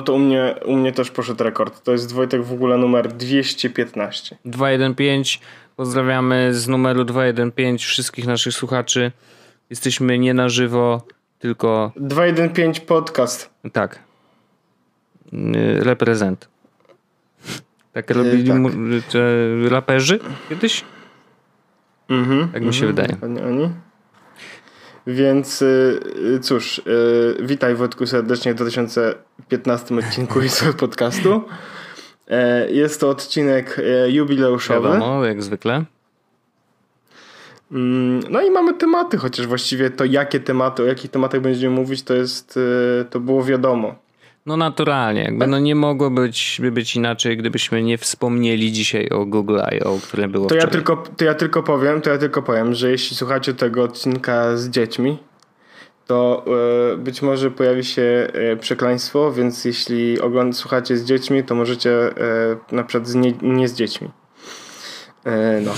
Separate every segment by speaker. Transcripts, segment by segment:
Speaker 1: No to u mnie, u mnie też poszedł rekord. To jest Wojtek w ogóle numer 215.
Speaker 2: 215. Pozdrawiamy z numeru 215 wszystkich naszych słuchaczy. Jesteśmy nie na żywo, tylko.
Speaker 1: 215 podcast.
Speaker 2: Tak. Y, reprezent. Tak robili tak. raperzy kiedyś?
Speaker 1: Mhm.
Speaker 2: Tak mi się
Speaker 1: mhm.
Speaker 2: wydaje.
Speaker 1: Oni, oni. Więc y, y, cóż, y, witaj Wojtku serdecznie w 2015 odcinku Isol Podcastu. E, jest to odcinek e, jubileuszowy.
Speaker 2: Wiadomo, jak zwykle.
Speaker 1: Mm, no i mamy tematy, chociaż właściwie to jakie tematy, o jakich tematach będziemy mówić, to jest, to było wiadomo.
Speaker 2: No naturalnie, jakby no nie mogło być, być inaczej, gdybyśmy nie wspomnieli dzisiaj o Google I.O., które było
Speaker 1: to
Speaker 2: wczoraj.
Speaker 1: ja tylko To ja tylko powiem, to ja tylko powiem, że jeśli słuchacie tego odcinka z dziećmi, to e, być może pojawi się e, przekleństwo, więc jeśli ogląd słuchacie z dziećmi, to możecie e, na przykład z nie, nie z dziećmi. No.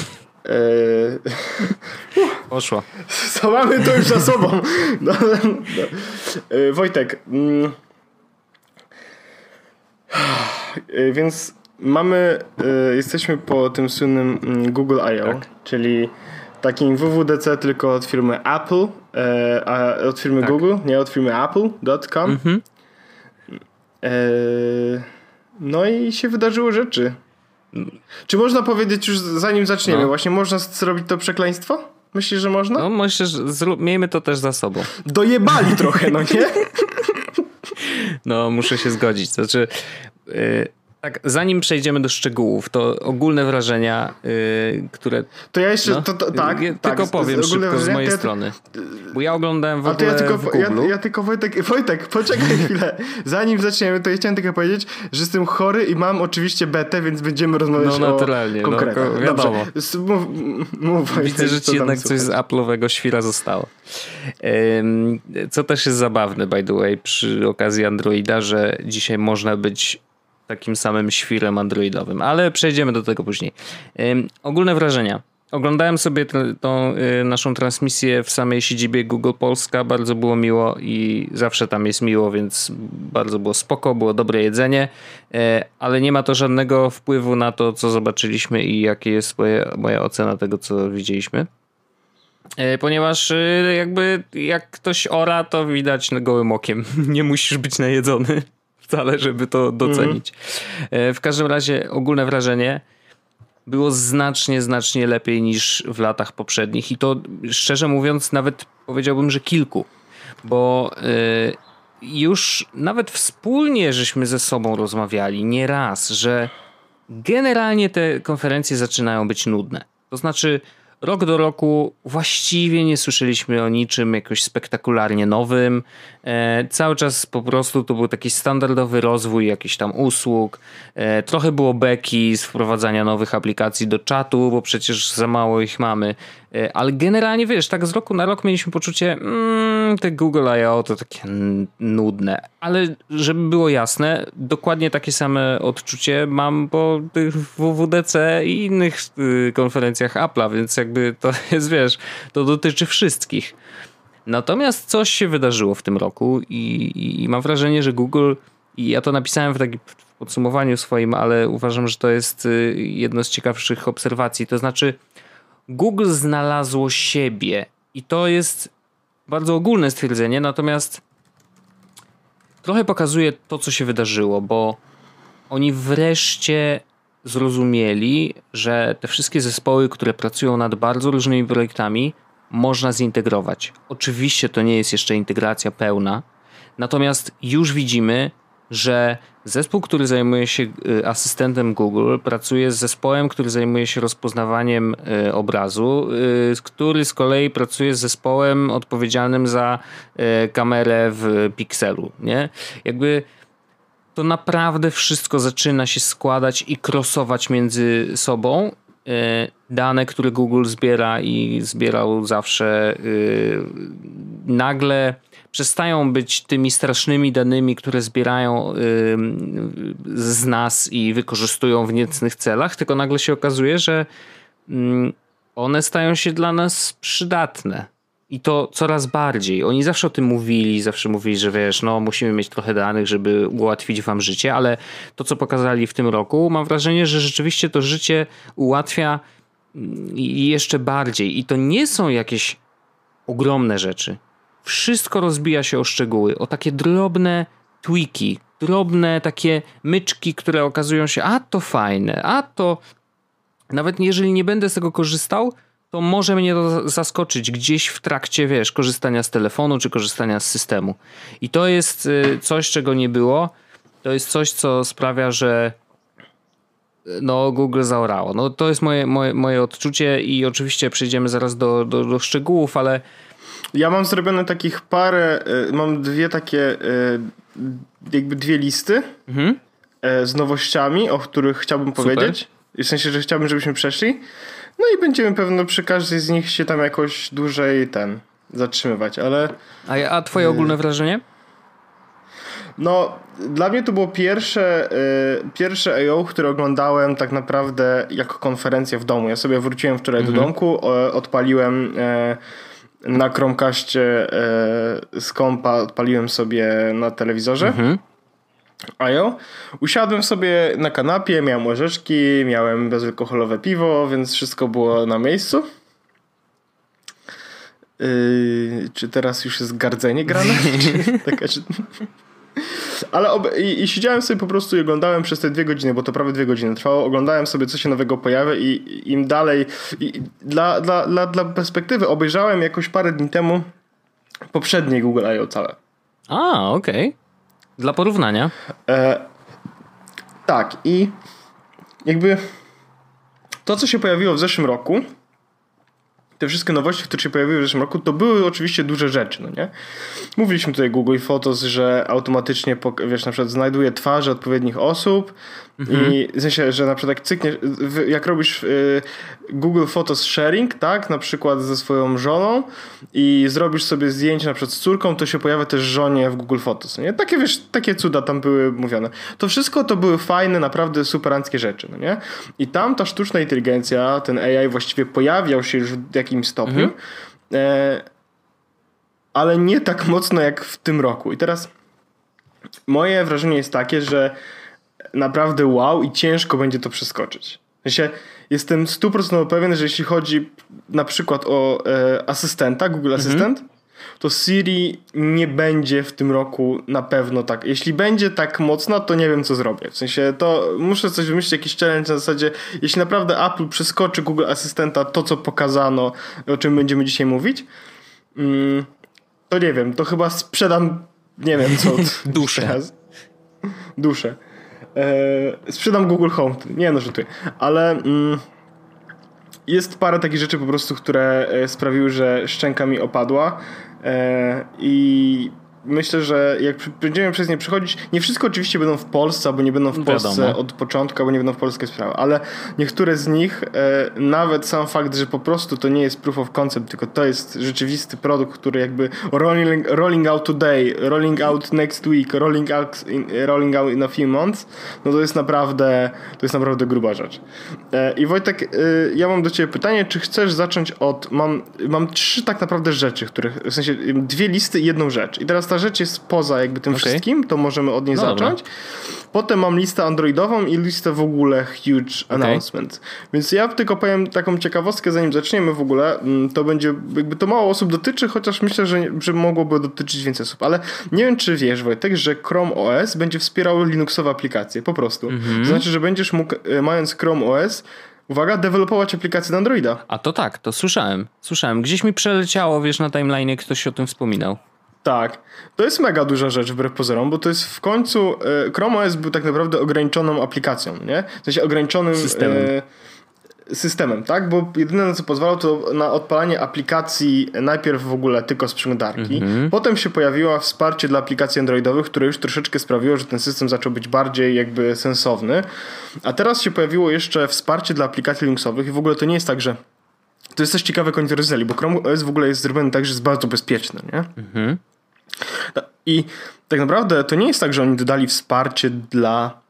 Speaker 2: Poszło.
Speaker 1: Co mamy to już za sobą. No, no. Wojtek, mm, Y, więc mamy, y, jesteśmy po tym słynnym mm, Google I.O., tak. czyli takim WWDC tylko od firmy Apple, e, a od firmy tak. Google, nie od firmy Apple.com. Mhm. No i się wydarzyły rzeczy. Czy można powiedzieć już zanim zaczniemy, no. właśnie można zrobić to przekleństwo? Myślisz, że można?
Speaker 2: No myślę, że zrób, miejmy to też za sobą.
Speaker 1: Dojebali trochę, no nie?
Speaker 2: No, muszę się zgodzić. Znaczy, yy, tak, zanim przejdziemy do szczegółów, to ogólne wrażenia, yy, które.
Speaker 1: To ja jeszcze. No, to, to, tak,
Speaker 2: ja
Speaker 1: tak,
Speaker 2: tylko powiem szybko z mojej ja, strony. Bo ja oglądałem w ogóle.
Speaker 1: Ja tylko,
Speaker 2: w.
Speaker 1: Ja, ja, tylko Wojtek, Wojtek, poczekaj chwilę. Zanim zaczniemy, to ja chciałem tylko powiedzieć, że jestem chory i mam oczywiście betę, więc będziemy rozmawiać
Speaker 2: no, naturalnie,
Speaker 1: o konkretach.
Speaker 2: No, wiadomo.
Speaker 1: Dobrze, mów, mów,
Speaker 2: Widzę, że ci jednak coś z Apple'owego świra zostało. Co też jest zabawne, by the way, przy okazji Androida, że dzisiaj można być takim samym świrem androidowym, ale przejdziemy do tego później. ogólne wrażenia. Oglądałem sobie tą y, naszą transmisję w samej siedzibie Google Polska, bardzo było miło i zawsze tam jest miło, więc bardzo było spoko, było dobre jedzenie, e, ale nie ma to żadnego wpływu na to, co zobaczyliśmy i jakie jest moja, moja ocena tego, co widzieliśmy. E, ponieważ y, jakby jak ktoś ora, to widać gołym okiem. Nie musisz być najedzony wcale, żeby to docenić. Mm. W każdym razie ogólne wrażenie było znacznie, znacznie lepiej niż w latach poprzednich i to szczerze mówiąc nawet powiedziałbym, że kilku, bo yy, już nawet wspólnie żeśmy ze sobą rozmawiali nieraz, że generalnie te konferencje zaczynają być nudne. To znaczy rok do roku właściwie nie słyszeliśmy o niczym jakoś spektakularnie nowym. E, cały czas po prostu to był taki standardowy rozwój jakichś tam usług. E, trochę było beki z wprowadzania nowych aplikacji do czatu, bo przecież za mało ich mamy. E, ale generalnie wiesz, tak z roku na rok mieliśmy poczucie, mm, te Google I.O. to takie nudne. Ale żeby było jasne, dokładnie takie same odczucie mam po tych WWDC i innych y, konferencjach Apple'a, więc jakby to jest, wiesz, to dotyczy wszystkich. Natomiast coś się wydarzyło w tym roku i, i mam wrażenie, że Google, i ja to napisałem w takim podsumowaniu swoim, ale uważam, że to jest y, jedno z ciekawszych obserwacji. To znaczy, Google znalazło siebie i to jest bardzo ogólne stwierdzenie, natomiast trochę pokazuje to, co się wydarzyło, bo oni wreszcie zrozumieli, że te wszystkie zespoły, które pracują nad bardzo różnymi projektami, można zintegrować. Oczywiście to nie jest jeszcze integracja pełna, natomiast już widzimy, że zespół, który zajmuje się y, asystentem Google, pracuje z zespołem, który zajmuje się rozpoznawaniem y, obrazu, y, który z kolei pracuje z zespołem odpowiedzialnym za kamerę w pikselu. Nie? Jakby to naprawdę wszystko zaczyna się składać i krosować między sobą. Dane, które Google zbiera i zbierał zawsze, nagle przestają być tymi strasznymi danymi, które zbierają z nas i wykorzystują w niecnych celach, tylko nagle się okazuje, że one stają się dla nas przydatne. I to coraz bardziej. Oni zawsze o tym mówili, zawsze mówili, że wiesz, no musimy mieć trochę danych, żeby ułatwić wam życie, ale to, co pokazali w tym roku, mam wrażenie, że rzeczywiście to życie ułatwia mm, jeszcze bardziej. I to nie są jakieś ogromne rzeczy. Wszystko rozbija się o szczegóły, o takie drobne tweaki, drobne takie myczki, które okazują się, a to fajne, a to nawet jeżeli nie będę z tego korzystał, to może mnie to zaskoczyć gdzieś w trakcie, wiesz, korzystania z telefonu czy korzystania z systemu. I to jest y, coś, czego nie było. To jest coś, co sprawia, że y, no, Google zaorało. No, to jest moje, moje, moje odczucie i oczywiście przejdziemy zaraz do, do, do szczegółów, ale
Speaker 1: ja mam zrobione takich parę, y, mam dwie takie, jakby dwie listy mhm. z nowościami, o których chciałbym Super. powiedzieć. W sensie, że chciałbym, żebyśmy przeszli. No i będziemy pewno przy każdej z nich się tam jakoś dłużej ten zatrzymywać, ale.
Speaker 2: A, a twoje ogólne wrażenie?
Speaker 1: No, dla mnie to było pierwsze, y, pierwsze AO, które oglądałem tak naprawdę jako konferencję w domu. Ja sobie wróciłem wczoraj mhm. do domku, odpaliłem y, na Chromecastie y, z kompa, odpaliłem sobie na telewizorze. Mhm. Ajo. Usiadłem sobie na kanapie, miałem łyżeczki, miałem bezalkoholowe piwo, więc wszystko było na miejscu. Yy, czy teraz już jest gardzenie grane? Taka, czy... Ale ob... I, I, siedziałem sobie po prostu i oglądałem przez te dwie godziny, bo to prawie dwie godziny trwało. Oglądałem sobie, co się nowego pojawia, i im dalej. I dla, dla, dla, dla perspektywy obejrzałem jakoś parę dni temu poprzednie Google I.O. całe.
Speaker 2: A, okej. Okay. Dla porównania. E,
Speaker 1: tak, i jakby to, co się pojawiło w zeszłym roku, te wszystkie nowości, które się pojawiły w zeszłym roku, to były oczywiście duże rzeczy, no nie? Mówiliśmy tutaj Google Photos, że automatycznie, wiesz, na przykład znajduje twarze odpowiednich osób mhm. i w sensie, że na przykład jak cykniesz, jak robisz y, Google Photos sharing, tak, na przykład ze swoją żoną i zrobisz sobie zdjęcie na przykład z córką, to się pojawia też żonie w Google Photos, nie? Takie, wiesz, takie cuda tam były mówione. To wszystko to były fajne, naprawdę superanckie rzeczy, no nie? I tam ta sztuczna inteligencja, ten AI właściwie pojawiał się już w jakimś stopniu, mhm. e, ale nie tak mocno jak w tym roku. I teraz moje wrażenie jest takie, że naprawdę wow i ciężko będzie to przeskoczyć. W sensie, jestem stuprocentowo pewien, że jeśli chodzi na przykład o e, asystenta, Google mhm. Assistant, to Siri nie będzie w tym roku na pewno tak. Jeśli będzie tak mocno, to nie wiem co zrobię. W sensie to muszę coś wymyślić, jakiś challenge na zasadzie, jeśli naprawdę Apple przeskoczy Google Asystenta, to co pokazano, o czym będziemy dzisiaj mówić, mm, to nie wiem, to chyba sprzedam, nie wiem co.
Speaker 2: Duszę.
Speaker 1: Duszę. E, sprzedam Google Home. Nie no, żartuję. Ale mm, jest parę takich rzeczy po prostu, które e, sprawiły, że szczęka mi opadła. E, I myślę, że jak będziemy przez nie przechodzić, nie wszystko oczywiście będą w Polsce, albo nie będą w Polsce Wiadomo. od początku, albo nie będą w polskie sprawy, ale niektóre z nich, e, nawet sam fakt, że po prostu to nie jest proof of concept, tylko to jest rzeczywisty produkt, który jakby rolling, rolling out today, rolling out next week, rolling out, in, rolling out in a few months, no to jest naprawdę, to jest naprawdę gruba rzecz. E, I Wojtek, e, ja mam do ciebie pytanie, czy chcesz zacząć od, mam, mam trzy tak naprawdę rzeczy, których, w sensie dwie listy i jedną rzecz. I teraz ta rzecz jest poza jakby tym okay. wszystkim, to możemy od niej no zacząć. Dobra. Potem mam listę androidową i listę w ogóle huge okay. announcement. Więc ja tylko powiem taką ciekawostkę, zanim zaczniemy w ogóle. Mm, to będzie, jakby to mało osób dotyczy, chociaż myślę, że, że mogłoby dotyczyć więcej osób. Ale nie wiem, czy wiesz, Wojtek, że Chrome OS będzie wspierał Linuxowe aplikacje, po prostu. -hmm. To znaczy, że będziesz mógł, e, mając Chrome OS, uwaga, dewelopować aplikacje na Androida.
Speaker 2: A to tak, to słyszałem. Słyszałem. Gdzieś mi przeleciało, wiesz, na timeline ktoś o tym wspominał.
Speaker 1: Tak. To jest mega duża rzecz wbrew pozorom, bo to jest w końcu e, Chrome OS był tak naprawdę ograniczoną aplikacją, nie? W sensie ograniczonym systemem. E, systemem, tak? Bo jedyne na co pozwalał to na odpalanie aplikacji najpierw w ogóle tylko z przeglądarki. Mhm. Potem się pojawiło wsparcie dla aplikacji androidowych, które już troszeczkę sprawiło, że ten system zaczął być bardziej jakby sensowny. A teraz się pojawiło jeszcze wsparcie dla aplikacji Linuxowych i w ogóle to nie jest tak, że to jest coś ciekawe oni bo Chrome OS w ogóle jest zrobiony tak, że jest bardzo bezpieczny, nie? Mhm. I tak naprawdę to nie jest tak, że oni dodali wsparcie dla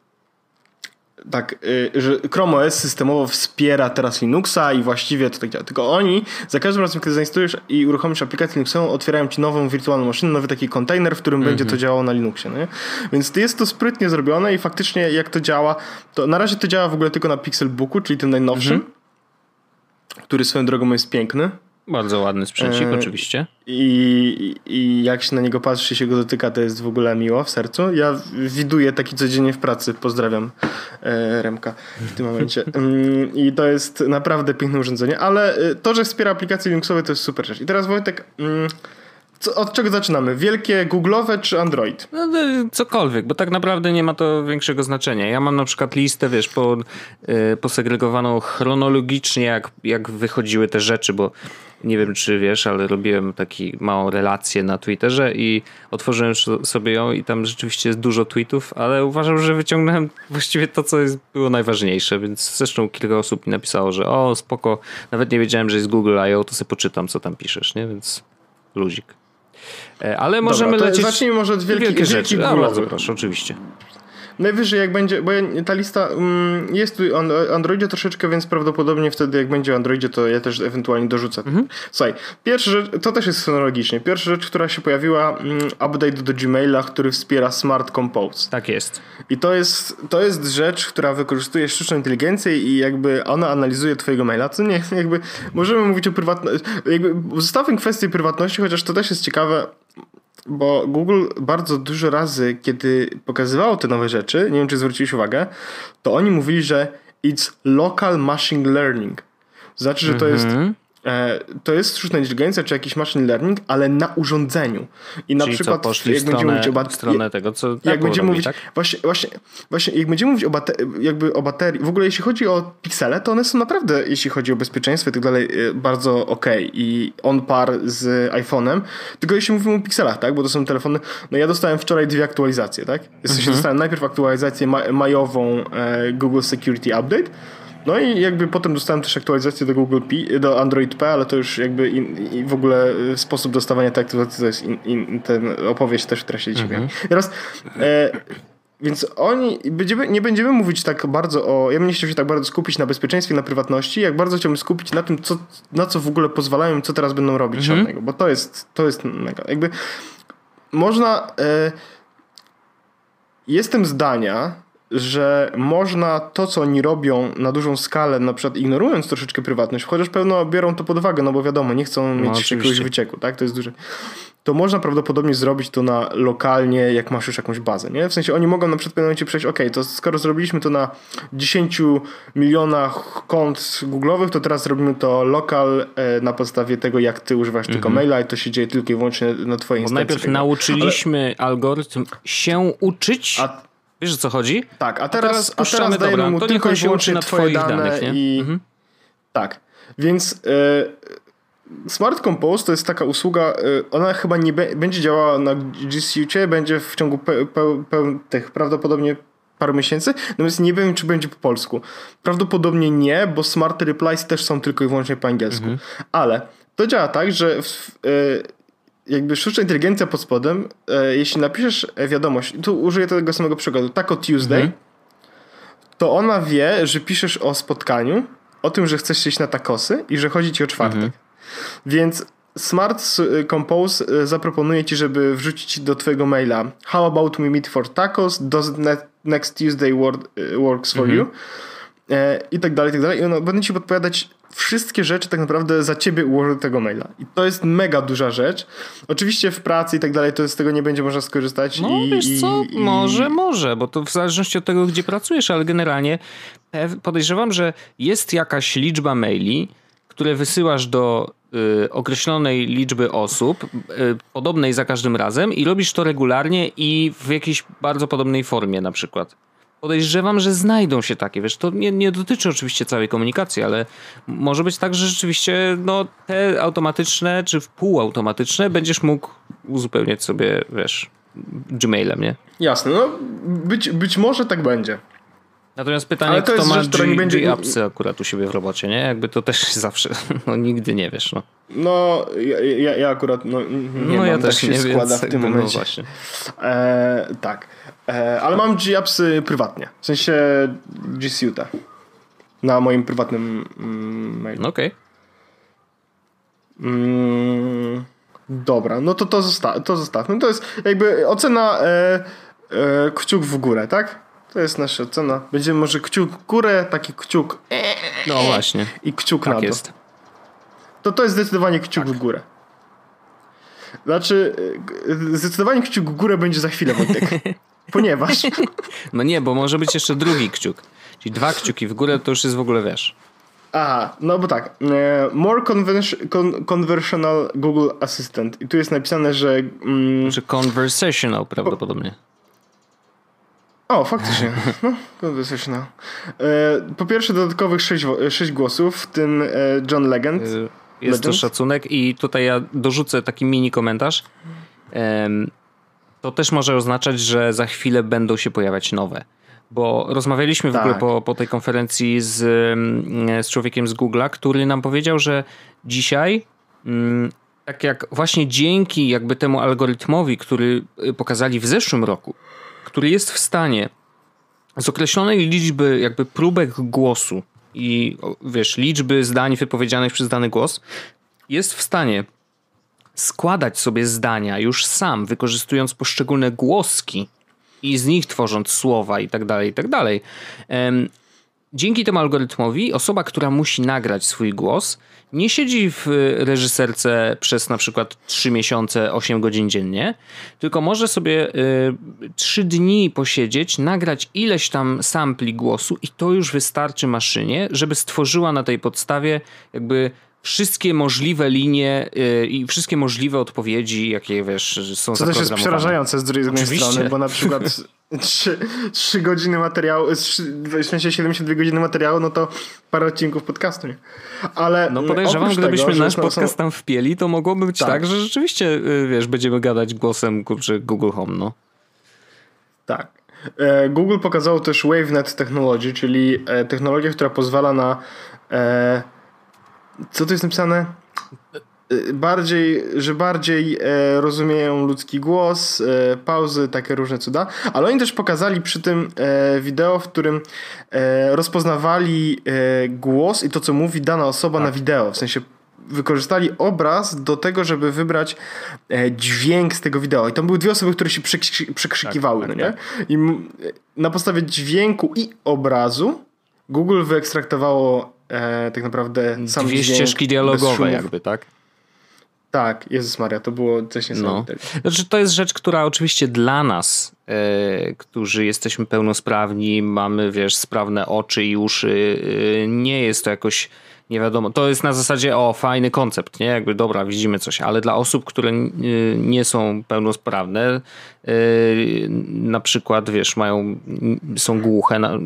Speaker 1: tak, y, że Chrome OS systemowo wspiera teraz Linuxa i właściwie to tak działa. Tylko oni za każdym razem, kiedy zainstalujesz i uruchomisz aplikację Linuxową, otwierają ci nową wirtualną maszynę, nowy taki kontener, w którym mm -hmm. będzie to działało na Linuxie. Nie? Więc jest to sprytnie zrobione i faktycznie jak to działa, to na razie to działa w ogóle tylko na Pixelbooku, czyli tym najnowszym, mm -hmm. który swoją drogą jest piękny.
Speaker 2: Bardzo ładny sprzęcik, e, oczywiście.
Speaker 1: I, I jak się na niego patrzy, się go dotyka, to jest w ogóle miło w sercu. Ja widuję taki codziennie w pracy. Pozdrawiam e, Remka w tym momencie. Mm, I to jest naprawdę piękne urządzenie, ale e, to, że wspiera aplikacje Linuxowe, to jest super rzecz. I teraz Wojtek. Mm, co, od czego zaczynamy? Wielkie Google'owe czy Android?
Speaker 2: No, no, cokolwiek, bo tak naprawdę nie ma to większego znaczenia. Ja mam na przykład listę, wiesz, po, yy, posegregowaną chronologicznie, jak, jak wychodziły te rzeczy, bo nie wiem czy wiesz, ale robiłem taką małą relację na Twitterze i otworzyłem sobie ją i tam rzeczywiście jest dużo tweetów, ale uważam, że wyciągnąłem właściwie to, co jest, było najważniejsze, więc zresztą kilka osób mi napisało, że o spoko, nawet nie wiedziałem, że jest Google I.O., to sobie poczytam, co tam piszesz, nie? Więc luzik. E, ale możemy
Speaker 1: Dobra,
Speaker 2: lecieć...
Speaker 1: Zacznijmy może od wielkich, wielkie rzeczy.
Speaker 2: A, bardzo proszę, oczywiście.
Speaker 1: Najwyżej jak będzie, bo ta lista um, jest tu Androidzie troszeczkę, więc prawdopodobnie wtedy jak będzie Androidzie, to ja też ewentualnie dorzucę. Mhm. Słuchaj, pierwsza rzecz, to też jest chronologicznie. Pierwsza rzecz, która się pojawiła, um, update do Gmaila, który wspiera Smart Compose.
Speaker 2: Tak jest.
Speaker 1: I to jest, to jest rzecz, która wykorzystuje sztuczną inteligencję i jakby ona analizuje twojego maila, co nie, jakby możemy mówić o prywatności, jakby zostawmy kwestię prywatności, chociaż to też jest ciekawe, bo Google bardzo dużo razy, kiedy pokazywało te nowe rzeczy, nie wiem czy zwróciłeś uwagę, to oni mówili, że it's local machine learning. Znaczy, że to jest mhm. To jest sztuczna inteligencja czy jakiś machine learning, ale na urządzeniu.
Speaker 2: I na Czyli przykład co, jak stronę, będziemy mówić o baterii. stronę tego, co jak będziemy robi,
Speaker 1: mówić,
Speaker 2: tak?
Speaker 1: właśnie, właśnie, właśnie, jak będziemy mówić o, baterii, jakby o baterii, w ogóle jeśli chodzi o piksele, to one są naprawdę, jeśli chodzi o bezpieczeństwo i tak dalej, e, bardzo ok i on par z iPhone'em. Tylko jeśli mówimy o pikselach, tak? Bo to są telefony. No ja dostałem wczoraj dwie aktualizacje, tak? W sensie mhm. dostałem najpierw aktualizację majową e, Google Security Update no i jakby potem dostałem też aktualizację do Google P, do Android P, ale to już jakby in, in w ogóle y, sposób dostawania tej aktualizacji to jest in, in, ten opowieść też, która się dzisiaj mhm. Teraz e, więc oni, będziemy, nie będziemy mówić tak bardzo o, ja bym nie chciał się tak bardzo skupić na bezpieczeństwie, na prywatności, jak bardzo chciałbym skupić na tym, co, na co w ogóle pozwalają co teraz będą robić mhm. bo to jest, to jest mega. Jakby można, e, jestem zdania, że można to, co oni robią na dużą skalę, na przykład ignorując troszeczkę prywatność, chociaż pewno biorą to pod uwagę, no bo wiadomo, nie chcą no, mieć oczywiście. jakiegoś wycieku, tak? To jest duże. To można prawdopodobnie zrobić to na lokalnie, jak masz już jakąś bazę, nie? W sensie oni mogą na przykład w pewnym momencie przejść, ok, to skoro zrobiliśmy to na 10 milionach kont Google'owych, to teraz robimy to lokal e, na podstawie tego, jak ty używasz mhm. tylko maila i to się dzieje tylko i wyłącznie na twojej instancji.
Speaker 2: Najpierw nauczyliśmy Ale... algorytm się uczyć, a Wiesz o co chodzi?
Speaker 1: Tak, a teraz, a teraz, a teraz dajemy dobra, mu to tylko i wyłącznie na twoje dane danych, i... Mhm. Tak, więc y, Smart Compose to jest taka usługa, y, ona chyba nie be, będzie działała na G Suite, będzie w ciągu pe, pe, pe, tych prawdopodobnie paru miesięcy, natomiast nie wiem, czy będzie po polsku. Prawdopodobnie nie, bo Smart Replies też są tylko i wyłącznie po angielsku. Mhm. Ale to działa tak, że w, y, jakby sztuczna inteligencja pod spodem, e, jeśli napiszesz wiadomość, tu użyję tego samego przykładu, Taco Tuesday, mhm. to ona wie, że piszesz o spotkaniu, o tym, że chcesz iść na takosy i że chodzi ci o czwartek. Mhm. Więc Smart Compose e, zaproponuje ci, żeby wrzucić do twojego maila How about we meet for tacos? Does next Tuesday work, e, works for mhm. you? I tak dalej, i tak dalej. I ona będzie ci podpowiadać wszystkie rzeczy tak naprawdę za ciebie ułoży tego maila. I to jest mega duża rzecz. Oczywiście w pracy i tak dalej to z tego nie będzie można skorzystać.
Speaker 2: No
Speaker 1: i,
Speaker 2: wiesz co, i, może, może, bo to w zależności od tego, gdzie pracujesz, ale generalnie podejrzewam, że jest jakaś liczba maili, które wysyłasz do y, określonej liczby osób, y, podobnej za każdym razem i robisz to regularnie i w jakiejś bardzo podobnej formie na przykład podejrzewam, że znajdą się takie. Wiesz, to nie, nie dotyczy oczywiście całej komunikacji, ale może być tak, że rzeczywiście no, te automatyczne czy półautomatyczne będziesz mógł uzupełniać sobie, wiesz, Gmailem, nie?
Speaker 1: Jasne, no być, być może tak będzie.
Speaker 2: Natomiast pytanie, kto ma G, nie będzie... G-Appsy akurat u siebie w robocie, nie? Jakby to też zawsze, no nigdy nie wiesz, no.
Speaker 1: No, ja, ja akurat no, nie no, mam, ja tak też się nie składa w tym momencie. No właśnie. E, tak. E, ale mam G-Appsy prywatnie. W sensie G Suite na moim prywatnym mm, mailu.
Speaker 2: Okej.
Speaker 1: Okay. Mm, dobra, no to to, zosta to zostawmy. To jest jakby ocena e, e, kciuk w górę, tak? To jest nasza ocena. Będziemy może kciuk w górę, taki kciuk.
Speaker 2: No właśnie.
Speaker 1: I kciuk
Speaker 2: tak
Speaker 1: na to.
Speaker 2: jest.
Speaker 1: To to jest zdecydowanie kciuk tak. w górę. Znaczy, e, zdecydowanie kciuk w górę będzie za chwilę, Wojtek. Ponieważ.
Speaker 2: No nie, bo może być jeszcze drugi kciuk. Czyli dwa kciuki w górę to już jest w ogóle wiesz.
Speaker 1: Aha, no bo tak. E, more con conversational Google Assistant. I tu jest napisane, że.
Speaker 2: Mm, znaczy conversational prawdopodobnie.
Speaker 1: O, faktycznie. No, conversational. E, po pierwsze, dodatkowych sześć, sześć głosów, w tym John Legend. Jest
Speaker 2: Legend. to szacunek, i tutaj ja dorzucę taki mini komentarz. To też może oznaczać, że za chwilę będą się pojawiać nowe bo rozmawialiśmy w tak. ogóle po, po tej konferencji z, mm, z człowiekiem z Google'a, który nam powiedział, że dzisiaj mm, tak jak właśnie dzięki jakby temu algorytmowi, który y, pokazali w zeszłym roku, który jest w stanie z określonej liczby jakby próbek głosu i wiesz, liczby zdań wypowiedzianych przez dany głos, jest w stanie składać sobie zdania już sam, wykorzystując poszczególne głoski i z nich tworząc słowa i tak dalej, i tak dalej. Dzięki temu algorytmowi osoba, która musi nagrać swój głos, nie siedzi w reżyserce przez na przykład 3 miesiące, 8 godzin dziennie, tylko może sobie y, 3 dni posiedzieć, nagrać ileś tam sampli głosu i to już wystarczy maszynie, żeby stworzyła na tej podstawie jakby wszystkie możliwe linie yy, i wszystkie możliwe odpowiedzi, jakie wiesz, są
Speaker 1: Co też jest przerażające z drugiej Oczywiście. strony, bo na przykład 3, 3 godziny materiału, w sensie 72 godziny materiału, no to parę odcinków podcastu, nie? Ale
Speaker 2: no podejrzewam, gdybyśmy tego, nasz podcast są... tam wpieli, to mogłoby być tak. tak, że rzeczywiście, y, wiesz, będziemy gadać głosem kurczę, Google Home, no.
Speaker 1: Tak. E, Google pokazało też WaveNet Technology, czyli e, technologię, która pozwala na e, co tu jest napisane? E, bardziej, że bardziej e, rozumieją ludzki głos, e, pauzy, takie różne cuda, ale oni też pokazali przy tym e, wideo, w którym e, rozpoznawali e, głos i to, co mówi dana osoba tak. na wideo, w sensie wykorzystali obraz do tego, żeby wybrać dźwięk z tego wideo. I tam były dwie osoby, które się przekrzykiwały. Tak, no tak, nie? I na podstawie dźwięku i obrazu Google wyekstraktowało e, tak naprawdę sam
Speaker 2: Dwie ścieżki dialogowe jakby, tak?
Speaker 1: Tak, Jezus Maria, to było coś no. niesamowitego.
Speaker 2: No. Znaczy, to jest rzecz, która oczywiście dla nas, e, którzy jesteśmy pełnosprawni, mamy, wiesz, sprawne oczy i uszy, e, nie jest to jakoś nie wiadomo. To jest na zasadzie, o, fajny koncept, nie? Jakby dobra, widzimy coś, ale dla osób, które nie są pełnosprawne, y, na przykład, wiesz, mają, są głuche na,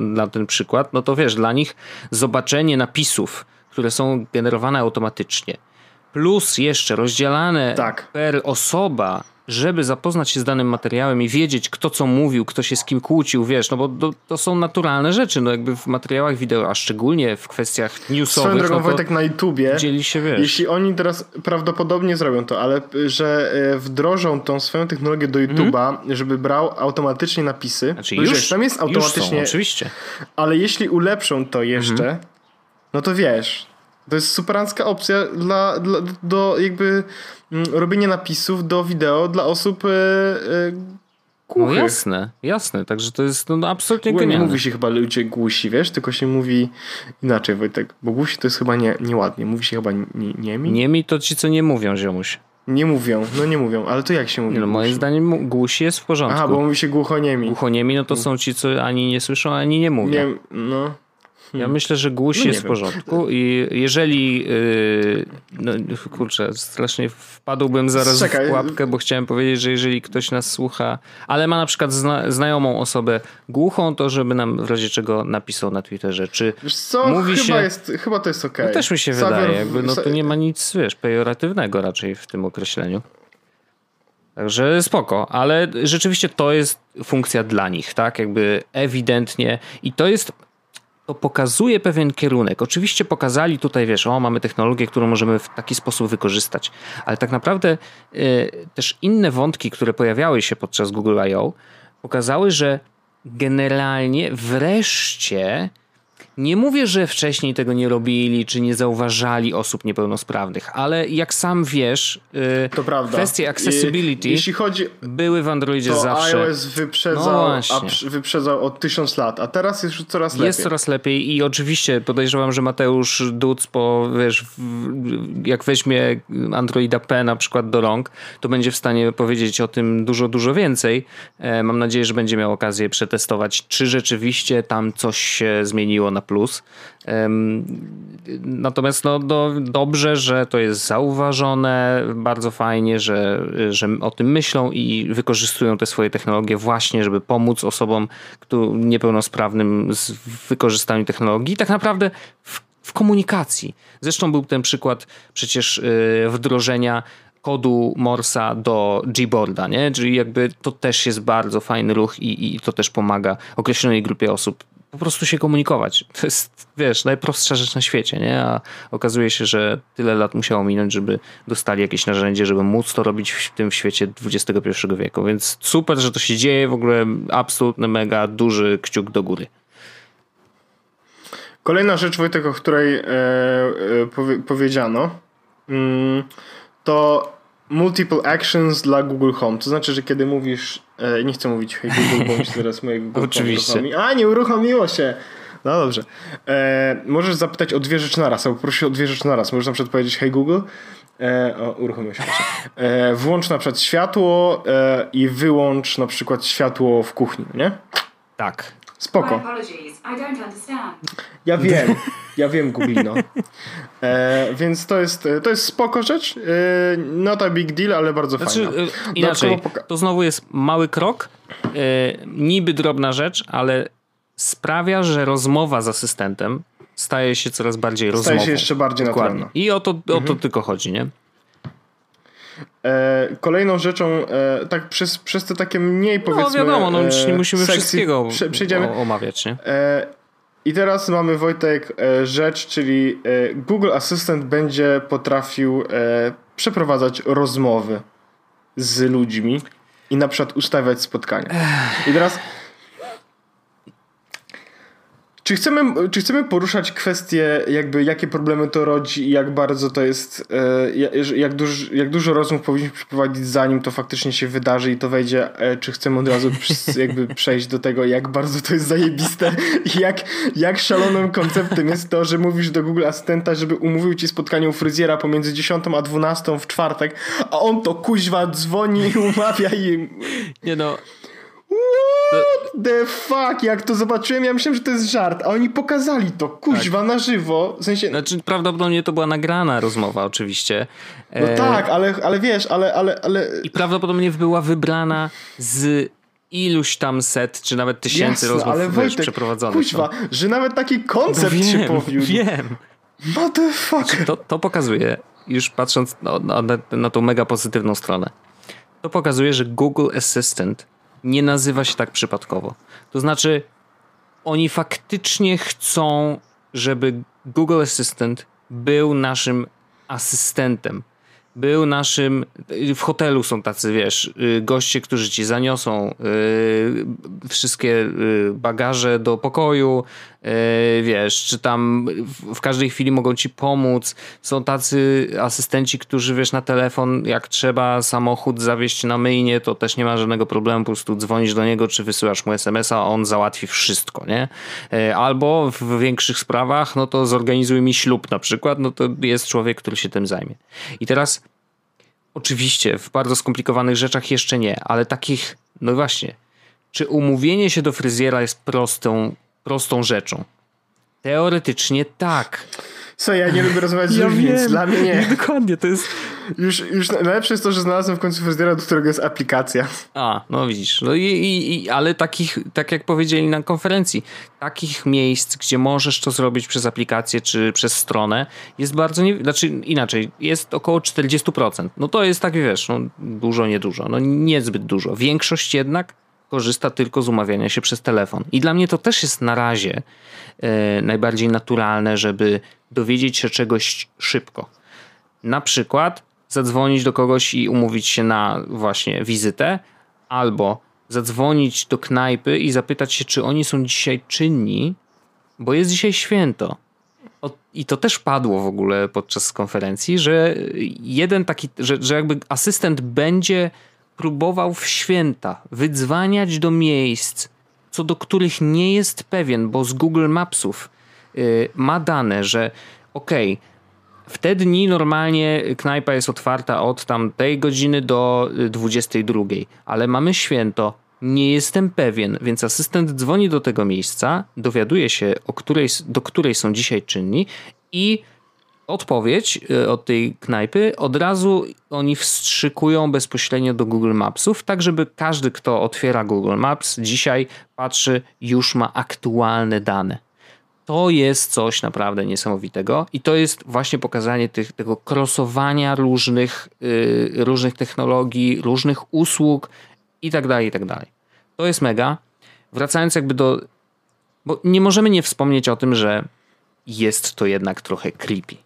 Speaker 2: na ten przykład, no to wiesz, dla nich zobaczenie napisów, które są generowane automatycznie, plus jeszcze rozdzielane
Speaker 1: tak.
Speaker 2: per osoba żeby zapoznać się z danym materiałem i wiedzieć, kto co mówił, kto się z kim kłócił, wiesz, no bo to, to są naturalne rzeczy, no jakby w materiałach wideo, a szczególnie w kwestiach newsowych. Swoją
Speaker 1: drogą,
Speaker 2: no
Speaker 1: Wojtek, na YouTubie,
Speaker 2: dzieli się, wiesz.
Speaker 1: jeśli oni teraz prawdopodobnie zrobią to, ale że e, wdrożą tą swoją technologię do YouTube'a, mm. żeby brał automatycznie napisy,
Speaker 2: znaczy już, już,
Speaker 1: tam jest automatycznie,
Speaker 2: są, oczywiście.
Speaker 1: ale jeśli ulepszą to jeszcze, mm. no to wiesz, to jest superancka opcja dla, dla, do jakby mm, robienia napisów do wideo dla osób e, e,
Speaker 2: No jasne, jasne, także to jest no, absolutnie Głównie genialne.
Speaker 1: Nie mówi się chyba ludzie głusi, wiesz, tylko się mówi inaczej, Wojtek, bo głusi to jest chyba nie, nieładnie, mówi się chyba nie, niemi?
Speaker 2: Niemi to ci, co nie mówią, ziomuś.
Speaker 1: Nie mówią, no nie mówią, ale to jak się mówi?
Speaker 2: No, moim zdaniem głusi jest w porządku.
Speaker 1: Aha, bo mówi się głuchoniemi.
Speaker 2: Głuchoniemi, no to są ci, co ani nie słyszą, ani nie mówią. Nie,
Speaker 1: no,
Speaker 2: ja hmm. myślę, że głuś no jest w porządku i jeżeli yy, no kurczę, strasznie wpadłbym zaraz Czekaj. w pułapkę, bo chciałem powiedzieć, że jeżeli ktoś nas słucha, ale ma na przykład zna znajomą osobę głuchą, to żeby nam w razie czego napisał na Twitterze, czy
Speaker 1: wiesz co, mówi chyba, się... jest, chyba to jest okej.
Speaker 2: Okay. No też mi się wydaje, jakby, no tu nie ma nic, wiesz, pejoratywnego raczej w tym określeniu. Także spoko, ale rzeczywiście to jest funkcja dla nich, tak? Jakby ewidentnie i to jest to pokazuje pewien kierunek. Oczywiście pokazali tutaj, wiesz, o, mamy technologię, którą możemy w taki sposób wykorzystać, ale tak naprawdę y, też inne wątki, które pojawiały się podczas Google I.O., pokazały, że generalnie wreszcie nie mówię, że wcześniej tego nie robili, czy nie zauważali osób niepełnosprawnych, ale jak sam wiesz, y,
Speaker 1: prawda.
Speaker 2: kwestie accessibility
Speaker 1: jeśli chodzi,
Speaker 2: były w Androidzie
Speaker 1: to
Speaker 2: zawsze.
Speaker 1: iOS wyprzedzał,
Speaker 2: No
Speaker 1: a wyprzedzał od tysiąc lat, a teraz jest już coraz lepiej.
Speaker 2: Jest coraz lepiej i oczywiście podejrzewam, że Mateusz Duc, po, wiesz, jak weźmie Androida P na przykład do rąk, to będzie w stanie powiedzieć o tym dużo, dużo więcej. E, mam nadzieję, że będzie miał okazję przetestować, czy rzeczywiście tam coś się zmieniło na plus. Natomiast no, do, dobrze, że to jest zauważone, bardzo fajnie, że, że o tym myślą i wykorzystują te swoje technologie właśnie, żeby pomóc osobom niepełnosprawnym w wykorzystaniu technologii. Tak naprawdę w, w komunikacji. Zresztą był ten przykład przecież y, wdrożenia kodu Morsa do Gboarda, nie? Czyli jakby to też jest bardzo fajny ruch i, i to też pomaga określonej grupie osób po prostu się komunikować. To jest, wiesz, najprostsza rzecz na świecie, nie? A okazuje się, że tyle lat musiało minąć, żeby dostali jakieś narzędzie, żeby móc to robić w tym świecie XXI wieku. Więc super, że to się dzieje. W ogóle absolutny, mega duży kciuk do góry.
Speaker 1: Kolejna rzecz, Wojtek, o której e, e, powie, powiedziano, mm, to multiple actions dla Google Home. To znaczy, że kiedy mówisz, e, nie chcę mówić hey Google, bo teraz mojego Google
Speaker 2: Oczywiście.
Speaker 1: Home uruchomi. A, nie uruchomiło się. No dobrze. E, możesz zapytać o dwie rzeczy naraz, albo prosić o dwie rzeczy naraz. Możesz na przykład powiedzieć hey Google, e, o, uruchomiło się. E, włącz na przykład światło e, i wyłącz na przykład światło w kuchni, nie?
Speaker 2: Tak.
Speaker 1: Spoko. Ja wiem, ja wiem, Googlino. E, więc to jest, to jest spoko rzecz. E, not a big deal, ale bardzo znaczy, fajna.
Speaker 2: E, inaczej, to znowu jest mały krok, e, niby drobna rzecz, ale sprawia, że rozmowa z asystentem staje się coraz bardziej rozmową.
Speaker 1: Staje się jeszcze bardziej Dokładnie. naturalna.
Speaker 2: I o to, o to mhm. tylko chodzi, nie?
Speaker 1: E, kolejną rzeczą, e, tak przez, przez te takie mniej no, powiedzmy.
Speaker 2: No wiadomo, no już nie musimy wszystkiego prze, przejdziemy. omawiać, nie?
Speaker 1: E, I teraz mamy Wojtek e, rzecz, czyli e, Google Assistant będzie potrafił e, przeprowadzać rozmowy z ludźmi i na przykład ustawiać spotkania. I teraz czy chcemy, czy chcemy poruszać kwestie, jakby jakie problemy to rodzi i jak bardzo to jest, e, jak, duż, jak dużo rozmów powinniśmy przeprowadzić zanim to faktycznie się wydarzy i to wejdzie, e, czy chcemy od razu jakby przejść do tego, jak bardzo to jest zajebiste i jak, jak szalonym konceptem jest to, że mówisz do Google Asystenta, żeby umówił ci spotkanie u fryzjera pomiędzy 10 a 12 w czwartek, a on to kuźwa dzwoni i umawia i...
Speaker 2: Nie no,
Speaker 1: What the fuck? Jak to zobaczyłem, ja myślałem, że to jest żart, a oni pokazali to, kuźwa, tak. na żywo. W sensie...
Speaker 2: Znaczy, prawdopodobnie to była nagrana rozmowa, oczywiście.
Speaker 1: No e... tak, ale, ale wiesz, ale, ale, ale...
Speaker 2: I prawdopodobnie była wybrana z iluś tam set, czy nawet tysięcy Jasne, rozmów ale Wojtek, przeprowadzonych.
Speaker 1: Kuźwa, no. że nawet taki koncept no wiem, się powiódł.
Speaker 2: Wiem,
Speaker 1: What the fuck?
Speaker 2: To, to pokazuje, już patrząc na, na, na tą mega pozytywną stronę, to pokazuje, że Google Assistant nie nazywa się tak przypadkowo. To znaczy, oni faktycznie chcą, żeby Google Assistant był naszym asystentem. Był naszym. W hotelu są tacy, wiesz, y, goście, którzy ci zaniosą yy, wszystkie y, bagaże do pokoju, wiesz, czy tam w każdej chwili mogą ci pomóc. Są tacy asystenci, którzy wiesz na telefon, jak trzeba samochód zawieźć na myjnie, to też nie ma żadnego problemu, po prostu dzwonisz do niego, czy wysyłasz mu SMS-a, a on załatwi wszystko, nie? E, albo w większych sprawach, no to zorganizuj mi ślub na przykład, no to jest człowiek, który się tym zajmie. I teraz oczywiście w bardzo skomplikowanych rzeczach jeszcze nie, ale takich, no właśnie, czy umówienie się do fryzjera jest prostą prostą rzeczą. Teoretycznie tak.
Speaker 1: Co, ja nie lubię rozmawiać z ja ludźmi, więc dla mnie nie.
Speaker 2: Dokładnie, to jest...
Speaker 1: Już, już najlepsze jest to, że znalazłem w końcu fryzjera, do którego jest aplikacja.
Speaker 2: A, no widzisz. No i, i, i, ale takich, tak jak powiedzieli na konferencji, takich miejsc, gdzie możesz to zrobić przez aplikację czy przez stronę, jest bardzo, nie, znaczy inaczej, jest około 40%. No to jest tak, wiesz, no dużo, niedużo. No niezbyt dużo. Większość jednak korzysta tylko z umawiania się przez telefon. I dla mnie to też jest na razie e, najbardziej naturalne, żeby dowiedzieć się czegoś szybko. Na przykład zadzwonić do kogoś i umówić się na właśnie wizytę, albo zadzwonić do knajpy i zapytać się, czy oni są dzisiaj czynni, bo jest dzisiaj święto. I to też padło w ogóle podczas konferencji, że jeden taki, że, że jakby asystent będzie próbował w święta wydzwaniać do miejsc, co do których nie jest pewien, bo z Google Mapsów yy, ma dane, że okej, okay, w te dni normalnie knajpa jest otwarta od tam tej godziny do 22, ale mamy święto, nie jestem pewien, więc asystent dzwoni do tego miejsca, dowiaduje się, o której, do której są dzisiaj czynni i odpowiedź e, od tej knajpy od razu oni wstrzykują bezpośrednio do Google Mapsów, tak żeby każdy, kto otwiera Google Maps dzisiaj patrzy, już ma aktualne dane. To jest coś naprawdę niesamowitego i to jest właśnie pokazanie tych, tego krosowania różnych, yy, różnych technologii, różnych usług i tak dalej, i tak dalej. To jest mega. Wracając jakby do... Bo nie możemy nie wspomnieć o tym, że jest to jednak trochę creepy.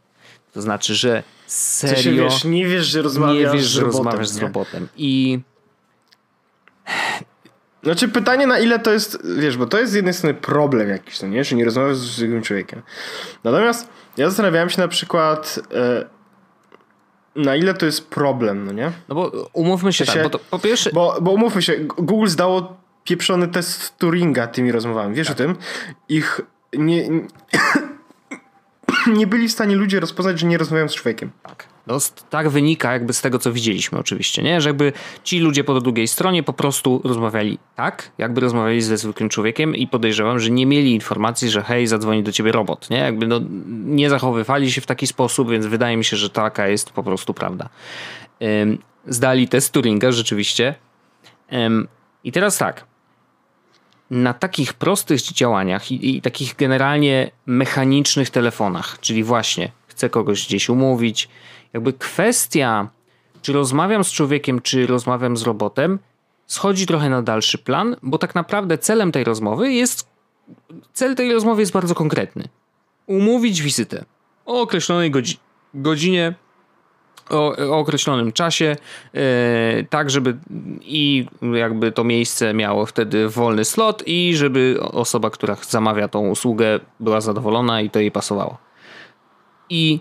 Speaker 2: To znaczy, że serio...
Speaker 1: Wiesz, nie wiesz, że rozmawiasz, nie wiesz, że z, robotem, rozmawiasz
Speaker 2: z robotem. I...
Speaker 1: Znaczy pytanie na ile to jest, wiesz, bo to jest z jednej strony problem jakiś, to nie, że nie rozmawiasz z żywym człowiekiem. Natomiast ja zastanawiałem się na przykład e, na ile to jest problem, no nie?
Speaker 2: No bo umówmy się, tak, bo to, po pierwsze...
Speaker 1: Bo, bo umówmy się, Google zdało pieprzony test Turinga tymi rozmowami, wiesz tak. o tym? Ich nie, nie byli w stanie ludzie rozpoznać, że nie rozmawiają z człowiekiem.
Speaker 2: Tak. No, tak wynika jakby z tego, co widzieliśmy oczywiście, nie? Że jakby ci ludzie po drugiej stronie po prostu rozmawiali tak, jakby rozmawiali ze zwykłym człowiekiem i podejrzewam, że nie mieli informacji, że hej, zadzwoni do ciebie robot, nie? Jakby no, nie zachowywali się w taki sposób, więc wydaje mi się, że taka jest po prostu prawda. Zdali test Turinga rzeczywiście. I teraz tak, na takich prostych działaniach i, i, takich generalnie mechanicznych telefonach, czyli właśnie chcę kogoś gdzieś umówić, jakby kwestia, czy rozmawiam z człowiekiem, czy rozmawiam z robotem, schodzi trochę na dalszy plan, bo tak naprawdę celem tej rozmowy jest. Cel tej rozmowy jest bardzo konkretny. Umówić wizytę o określonej godzinie o, o określonym czasie, yy, tak żeby i jakby to miejsce miało wtedy wolny slot i żeby osoba, która zamawia tą usługę była zadowolona i to jej pasowało. I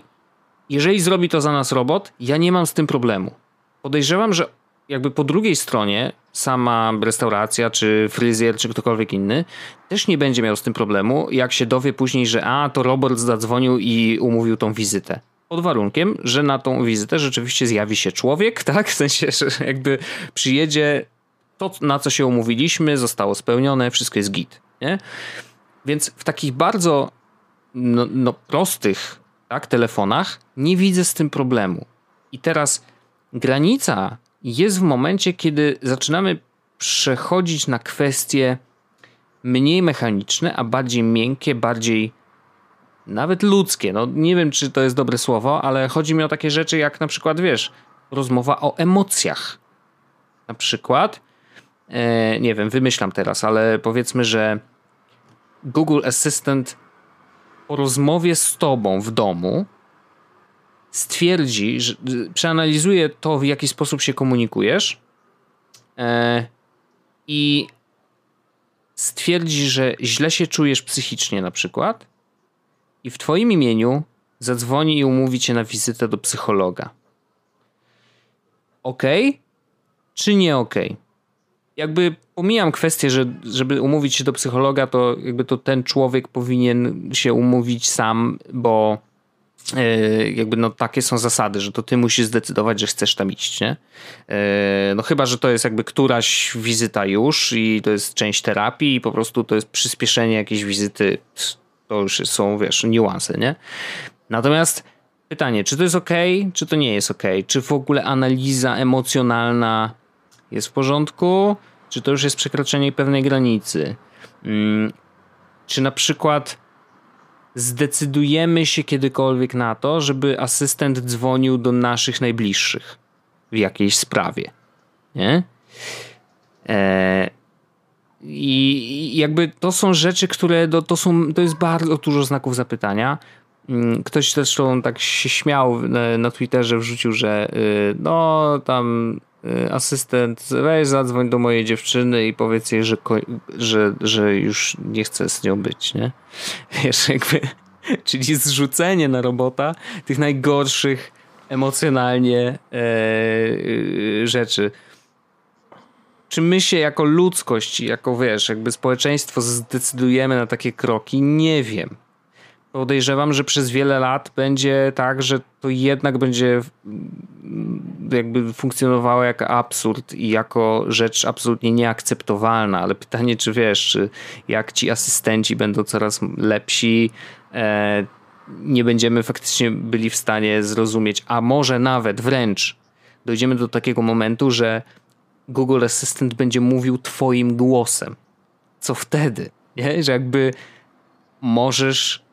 Speaker 2: jeżeli zrobi to za nas robot, ja nie mam z tym problemu. Podejrzewam, że jakby po drugiej stronie sama restauracja, czy fryzjer, czy ktokolwiek inny też nie będzie miał z tym problemu, jak się dowie później, że a, to robot zadzwonił i umówił tą wizytę pod warunkiem, że na tą wizytę rzeczywiście zjawi się człowiek, tak? W sensie, że jakby przyjedzie to, na co się umówiliśmy, zostało spełnione, wszystko jest git, nie? Więc w takich bardzo no, no, prostych tak, telefonach nie widzę z tym problemu. I teraz granica jest w momencie, kiedy zaczynamy przechodzić na kwestie mniej mechaniczne, a bardziej miękkie, bardziej nawet ludzkie. No nie wiem, czy to jest dobre słowo, ale chodzi mi o takie rzeczy jak na przykład, wiesz, rozmowa o emocjach. Na przykład, e, nie wiem, wymyślam teraz, ale powiedzmy, że Google Assistant po rozmowie z tobą w domu stwierdzi, że przeanalizuje to, w jaki sposób się komunikujesz e, i stwierdzi, że źle się czujesz psychicznie na przykład i w Twoim imieniu zadzwoni i umówi Cię na wizytę do psychologa. Ok? Czy nie ok? Jakby pomijam kwestię, że żeby umówić się do psychologa, to jakby to ten człowiek powinien się umówić sam, bo yy, jakby no takie są zasady, że to ty musisz zdecydować, że chcesz tam iść, nie? Yy, no chyba, że to jest jakby któraś wizyta już i to jest część terapii i po prostu to jest przyspieszenie jakiejś wizyty to już są, wiesz, niuanse, nie? Natomiast pytanie, czy to jest ok, czy to nie jest ok? Czy w ogóle analiza emocjonalna jest w porządku? Czy to już jest przekroczenie pewnej granicy? Hmm, czy na przykład zdecydujemy się kiedykolwiek na to, żeby asystent dzwonił do naszych najbliższych w jakiejś sprawie? Nie? Eee, i jakby to są rzeczy, które to, to, są, to jest bardzo dużo znaków zapytania. Mm, ktoś zresztą tak się śmiał na, Twitterze, wrzucił, że y, no tam y, asystent, weź zadzwoń do mojej dziewczyny i powiedz jej, że, że, że już nie chcę z nią być, nie? Wiesz, jakby, czyli zrzucenie na robota tych najgorszych emocjonalnie e, y, rzeczy. Czy my się jako ludzkość, jako wiesz, jakby społeczeństwo zdecydujemy na takie kroki? Nie wiem podejrzewam, że przez wiele lat będzie tak, że to jednak będzie mm, jakby funkcjonowało jako absurd i jako rzecz absolutnie nieakceptowalna, ale pytanie, czy wiesz, czy jak ci asystenci będą coraz lepsi, e, nie będziemy faktycznie byli w stanie zrozumieć, a może nawet wręcz dojdziemy do takiego momentu, że Google Assistant będzie mówił twoim głosem. Co wtedy? Nie? Że jakby możesz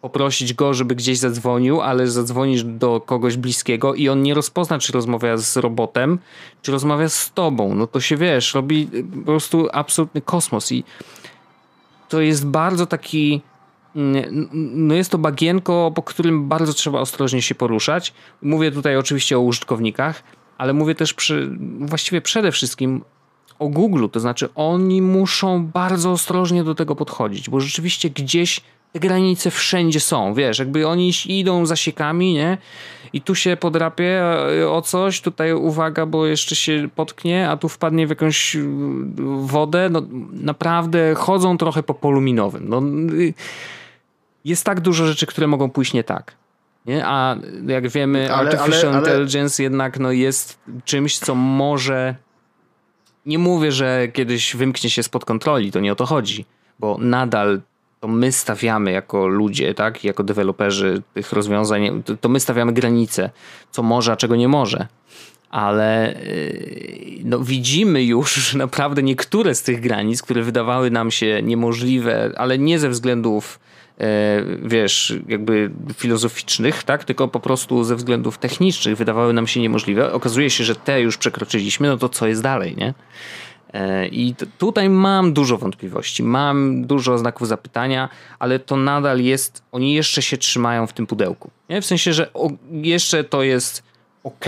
Speaker 2: poprosić go, żeby gdzieś zadzwonił, ale zadzwonisz do kogoś bliskiego i on nie rozpozna, czy rozmawia z robotem, czy rozmawia z tobą. No to się wiesz, robi po prostu absolutny kosmos i to jest bardzo taki mm, no jest to bagienko, po którym bardzo trzeba ostrożnie się poruszać. Mówię tutaj oczywiście o użytkownikach, ale mówię też przy, właściwie przede wszystkim o Google, to znaczy oni muszą bardzo ostrożnie do tego podchodzić, bo rzeczywiście gdzieś te granice wszędzie są, wiesz, jakby oni idą zasiekami, nie? I tu się podrapie e, o coś, tutaj uwaga, bo jeszcze się potknie, a tu wpadnie w jakąś y, wodę. No, naprawdę chodzą trochę po polu minowym. No, y, jest tak dużo rzeczy, które mogą pójść nie tak. Nie? A jak wiemy, ale, artificial ale, ale... intelligence jednak no, jest czymś, co może. Nie mówię, że kiedyś wymknie się spod kontroli, to nie o to chodzi, bo nadal to my stawiamy jako ludzie, tak, jako deweloperzy tych rozwiązań, to my stawiamy granice, co może, a czego nie może. Ale yy, no, widzimy już, że naprawdę niektóre z tych granic, które wydawały nam się niemożliwe, ale nie ze względów wiesz, jakby filozoficznych, tak, tylko po prostu ze względów technicznych wydawały nam się niemożliwe. Okazuje się, że te już przekroczyliśmy, no to co jest dalej, nie? E, I tutaj mam dużo wątpliwości, mam dużo znaków zapytania, ale to nadal jest, oni jeszcze się trzymają w tym pudełku. Nie? W sensie, że jeszcze to jest ok,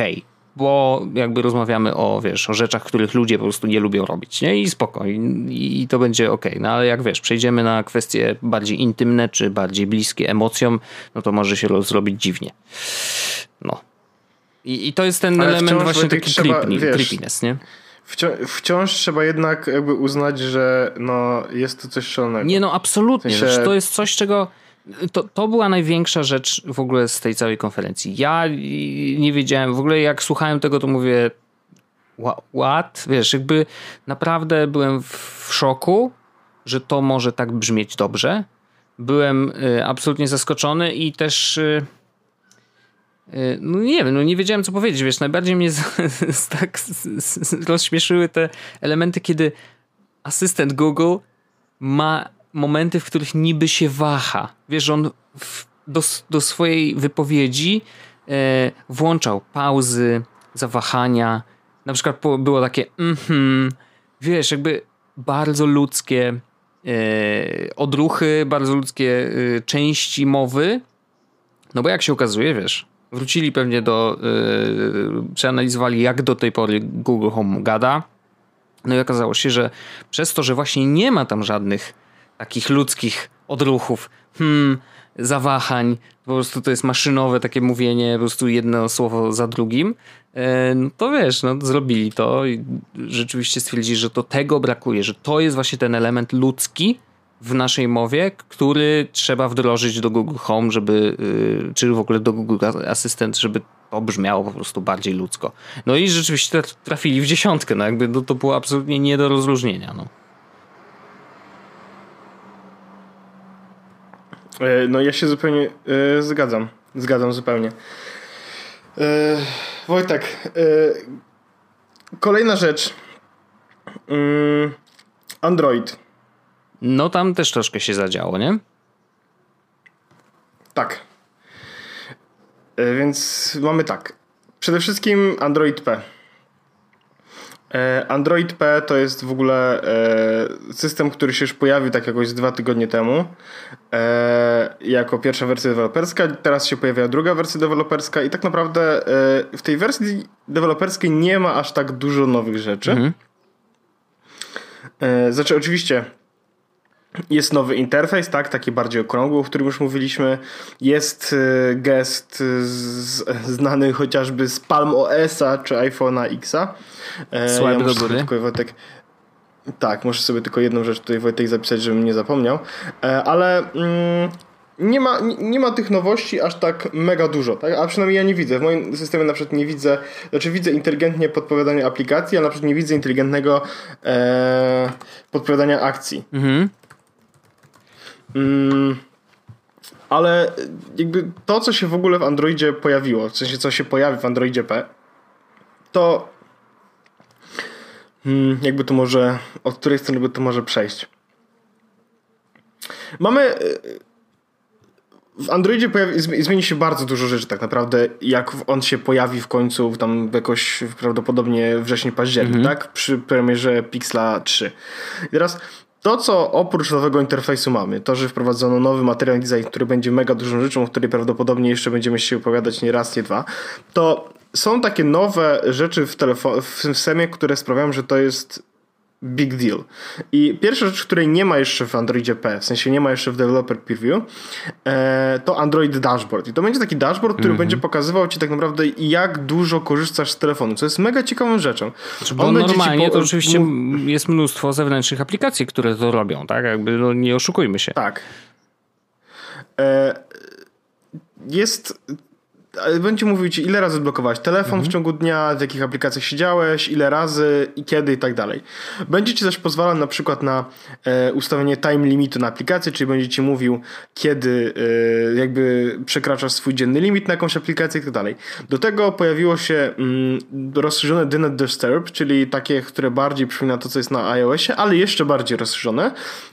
Speaker 2: bo jakby rozmawiamy o, wiesz, o rzeczach, których ludzie po prostu nie lubią robić, nie? I spokojnie, i to będzie ok. No ale jak wiesz, przejdziemy na kwestie bardziej intymne, czy bardziej bliskie emocjom, no to może się zrobić dziwnie. No. I, i to jest ten ale element właśnie taki trzeba, creepy, creepiness, nie?
Speaker 1: wciąż, wciąż trzeba jednak jakby uznać, że no, jest to coś szalonego.
Speaker 2: Nie, no absolutnie. W sensie... To jest coś, czego... To, to była największa rzecz w ogóle z tej całej konferencji. Ja nie wiedziałem, w ogóle jak słuchałem tego, to mówię what? Wiesz, jakby naprawdę byłem w szoku, że to może tak brzmieć dobrze. Byłem y, absolutnie zaskoczony i też y, Y, no nie wiem, no nie wiedziałem co powiedzieć, wiesz, najbardziej mnie tak rozśmieszyły te elementy, kiedy asystent Google ma momenty, w których niby się waha. Wiesz, on w, do, do swojej wypowiedzi e, włączał pauzy, zawahania. Na przykład było takie mhm, wiesz, jakby bardzo ludzkie e, odruchy, bardzo ludzkie e, części mowy. No bo jak się okazuje, wiesz, Wrócili pewnie do, yy, przeanalizowali jak do tej pory Google Home gada. No i okazało się, że przez to, że właśnie nie ma tam żadnych takich ludzkich odruchów, hmm, zawahań, po prostu to jest maszynowe takie mówienie, po prostu jedno słowo za drugim, e, no to wiesz, no zrobili to i rzeczywiście stwierdzili, że to tego brakuje, że to jest właśnie ten element ludzki, w naszej mowie, który trzeba wdrożyć do Google Home, żeby, y, czy w ogóle do Google Assistant, żeby to brzmiało po prostu bardziej ludzko. No i rzeczywiście trafili w dziesiątkę, no jakby no to było absolutnie nie do rozróżnienia. No.
Speaker 1: No ja się zupełnie e, zgadzam. Zgadzam zupełnie. E, Wojtek, kolejna rzecz. Mm, Android.
Speaker 2: No tam też troszkę się zadziało, nie?
Speaker 1: Tak. E, więc mamy tak. Przede wszystkim Android P. E, Android P to jest w ogóle e, system, który się już pojawił tak jakoś dwa tygodnie temu e, jako pierwsza wersja deweloperska. Teraz się pojawia druga wersja deweloperska i tak naprawdę w tej wersji deweloperskiej nie ma aż tak dużo nowych rzeczy. Mhm. Znaczy oczywiście jest nowy interfejs, tak, taki bardziej okrągły, o którym już mówiliśmy. Jest gest z, znany chociażby z Palm OS-a czy iPhone'a X'a.
Speaker 2: Swipe ja do góry. Tylko,
Speaker 1: Wojtek, tak, muszę sobie tylko jedną rzecz tutaj Wojtek zapisać, żebym nie zapomniał. E, ale mm, nie, ma, nie ma tych nowości aż tak mega dużo, tak? a przynajmniej ja nie widzę. W moim systemie na przykład nie widzę, znaczy widzę inteligentnie podpowiadanie aplikacji, a na przykład nie widzę inteligentnego e, podpowiadania akcji. Mhm. Mm, ale jakby to, co się w ogóle w Androidzie pojawiło, w sensie co się pojawi w Androidzie P, to Hmm, jakby to może, od której strony by to może przejść? Mamy e, w Androidzie pojawi, zmieni się bardzo dużo rzeczy tak naprawdę, jak on się pojawi w końcu tam jakoś prawdopodobnie wrześniu, październik, mm -hmm. tak? Przy premierze Pixla 3. I teraz to, co oprócz nowego interfejsu mamy, to, że wprowadzono nowy materiał design, który będzie mega dużą rzeczą, o której prawdopodobnie jeszcze będziemy się opowiadać nie raz, nie dwa, to są takie nowe rzeczy w, telefo- w systemie, które sprawiają, że to jest big deal. I pierwsza rzecz, której nie ma jeszcze w Androidzie P, w sensie nie ma jeszcze w Developer Preview, e, to Android Dashboard. I to będzie taki dashboard, który mm -hmm. będzie pokazywał ci tak naprawdę jak dużo korzystasz z telefonu, co jest mega ciekawą rzeczą.
Speaker 2: Znaczy, bo normalnie po... to oczywiście jest mnóstwo zewnętrznych aplikacji, które to robią, tak? Jakby no, nie oszukujmy się.
Speaker 1: Tak. E, jest będzie mówił ci, ile razy odblokowałeś telefon mhm. w ciągu dnia, w jakich aplikacjach siedziałeś, ile razy i kiedy i tak dalej. Będzie ci też pozwalał na przykład na e, ustawienie time limitu na aplikację, czyli będzie ci mówił, kiedy e, jakby przekraczasz swój dzienny limit na jakąś aplikację i tak dalej. Do tego pojawiło się mm, rozszerzone Do Not Disturb, czyli takie, które bardziej przypomina to, co jest na iOSie, ale jeszcze bardziej rozszerzone.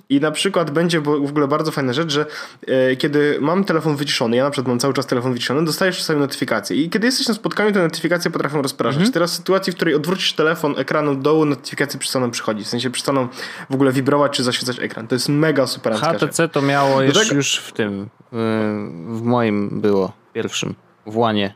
Speaker 1: I na przykład będzie w ogóle bardzo fajna rzecz, że e, kiedy mam telefon wyciszony, ja na przykład mam cały czas telefon wyciszony, dostajesz czasami notyfikacje. I kiedy jesteś na spotkaniu, te notyfikacje potrafią rozpraszać. Mhm. Teraz w sytuacji, w której odwrócisz telefon ekranu dołu, notyfikacje przestaną przychodzić. W sensie przestaną w ogóle wibrować czy zaświecać ekran. To jest mega super
Speaker 2: HTC to miało już, tego... już w tym, w moim było pierwszym, w łanie.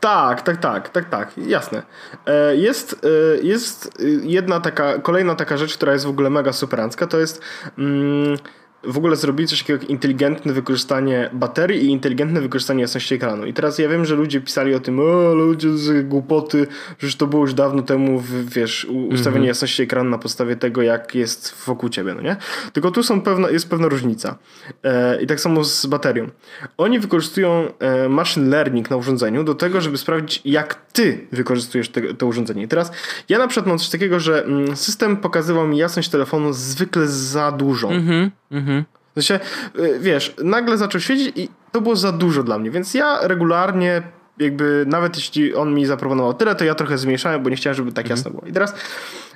Speaker 1: Tak, tak, tak, tak, tak, jasne. E, jest, e, jest jedna taka, kolejna taka rzecz, która jest w ogóle mega superancka, to jest mm, w ogóle zrobili coś takiego jak inteligentne wykorzystanie baterii i inteligentne wykorzystanie jasności ekranu. I teraz ja wiem, że ludzie pisali o tym, o ludzie z głupoty, że to było już dawno temu, wiesz, ustawienie mm -hmm. jasności ekranu na podstawie tego, jak jest wokół ciebie, no nie? Tylko tu są pewna, jest pewna różnica. E, I tak samo z baterią. Oni wykorzystują e, machine learning na urządzeniu do tego, żeby sprawdzić, jak ty wykorzystujesz te, to urządzenie. I teraz ja na przykład mam coś takiego, że mm, system pokazywał mi jasność telefonu zwykle za dużą. Mm. Mhm. W sensie, y, wiesz, nagle zaczął świecić i to było za dużo dla mnie, więc ja regularnie jakby nawet jeśli on mi zaproponował tyle, to ja trochę zmniejszałem, bo nie chciałem, żeby tak mhm. jasno było. I teraz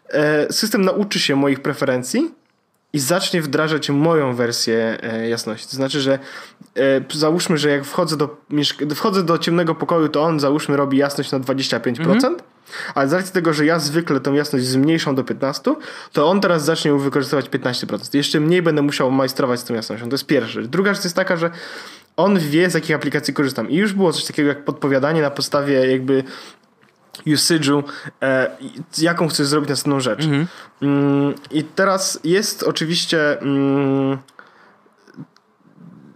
Speaker 1: e, system nauczy się moich preferencji i zacznie wdrażać moją wersję e, jasności. To znaczy, że e, załóżmy, że jak wchodzę do, wchodzę do ciemnego pokoju, to on załóżmy robi jasność na 25%, mhm. ale z racji tego, że ja zwykle tą jasność zmniejszam do 15%, to on teraz zacznie wykorzystywać 15%. Jeszcze mniej będę musiał majstrować z tą jasnością. To jest pierwsza rzecz. Druga rzecz jest taka, że on wie, z jakich aplikacji korzystam. I już było coś takiego jak podpowiadanie na podstawie jakby usage'u, e, jaką chcesz zrobić następną rzecz. Mhm. Mm, I teraz jest oczywiście mm,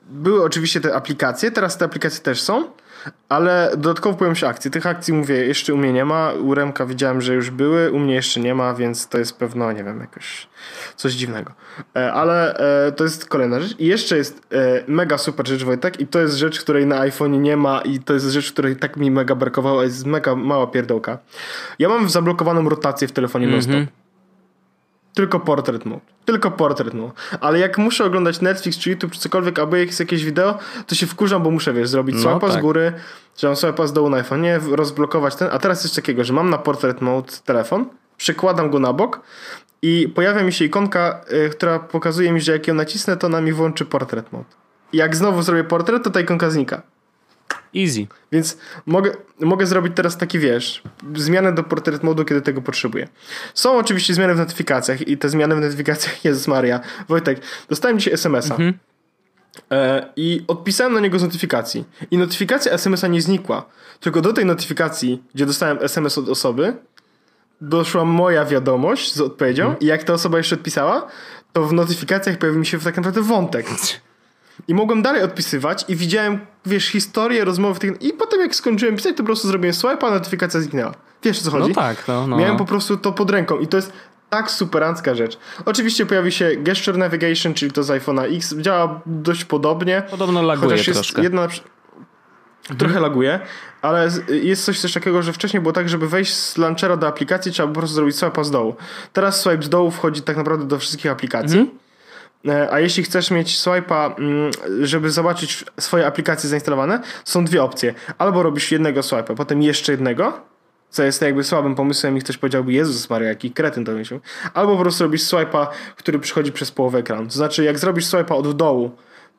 Speaker 1: były oczywiście te aplikacje, teraz te aplikacje też są, ale dodatkowo pojawią się akcje. Tych akcji, mówię, jeszcze u mnie nie ma. U Remka widziałem, że już były, u mnie jeszcze nie ma, więc to jest pewno, nie wiem, jakoś coś dziwnego. E, ale e, to jest kolejna rzecz. I jeszcze jest e, mega super rzecz, Wojtek, i to jest rzecz, której na iPhone nie ma i to jest rzecz, której tak mi mega brakowało, jest mega mała pierdołka. Ja mam zablokowaną rotację w telefonie mm -hmm. non-stop. Tylko portret mode. Tylko portret mode. Ale jak muszę oglądać Netflix czy YouTube czy cokolwiek, albo jest jakieś wideo, to się wkurzam, bo muszę, wiesz, zrobić no, swipa tak. z góry, że mam swipa z dołu na iPhone, nie, rozblokować ten. A teraz jest takiego, że mam na portret mode telefon, przekładam go na bok i pojawia mi się ikonka, y, która pokazuje mi, że jak ją nacisnę, to ona mi włączy portret mode. I jak znowu zrobię portret, to ta ikonka znika.
Speaker 2: Easy.
Speaker 1: Więc mogę, mogę zrobić teraz taki, wiesz, zmianę do portret modu, kiedy tego potrzebuję. Są oczywiście zmiany w notyfikacjach i te zmiany w notyfikacjach, Jezus Maria. Wojtek, dostałem dzisiaj SMS-a. Mhm. E, I odpisałem na niego z notyfikacji. I notyfikacja SMS-a nie znikła. Tylko do tej notyfikacji, gdzie dostałem SMS od osoby, doszła moja wiadomość z odpowiedzią. Hmm. I jak ta osoba jeszcze odpisała, to w notyfikacjach pojawił mi się tak naprawdę wątek. I mogłem dalej odpisywać i widziałem, wiesz, historię rozmowy tych... I potem jak skończyłem pisać, to po prostu zrobiłem swipe, a notyfikacja zniknęła. Wiesz o co chodzi?
Speaker 2: No tak, no, no.
Speaker 1: Miałem po prostu to pod ręką i to jest tak superancka rzecz. Oczywiście pojawi się Gesture Navigation, czyli to z iPhone'a X. Działa dość podobnie.
Speaker 2: Podobno laguje chociaż jest troszkę. Jedna,
Speaker 1: mhm. Trochę laguje, ale jest coś też takiego, że wcześniej było tak, żeby wejść z launchera do aplikacji, trzeba po prostu zrobić swipe z dołu. Teraz swipe z dołu wchodzi tak naprawdę do wszystkich aplikacji. Mhm. E, a jeśli chcesz mieć swipe'a, mm, żeby zobaczyć swoje aplikacje zainstalowane, są dwie opcje. Albo robisz jednego swipe'a, potem jeszcze jednego, co jest jakby słabym pomysłem i ktoś powiedziałby, Jezus Maria, jaki kretyn to myślał. Albo po prostu robisz swipe'a, który przychodzi przez połowę ekranu. To znaczy, jak zrobisz swipe'a od dołu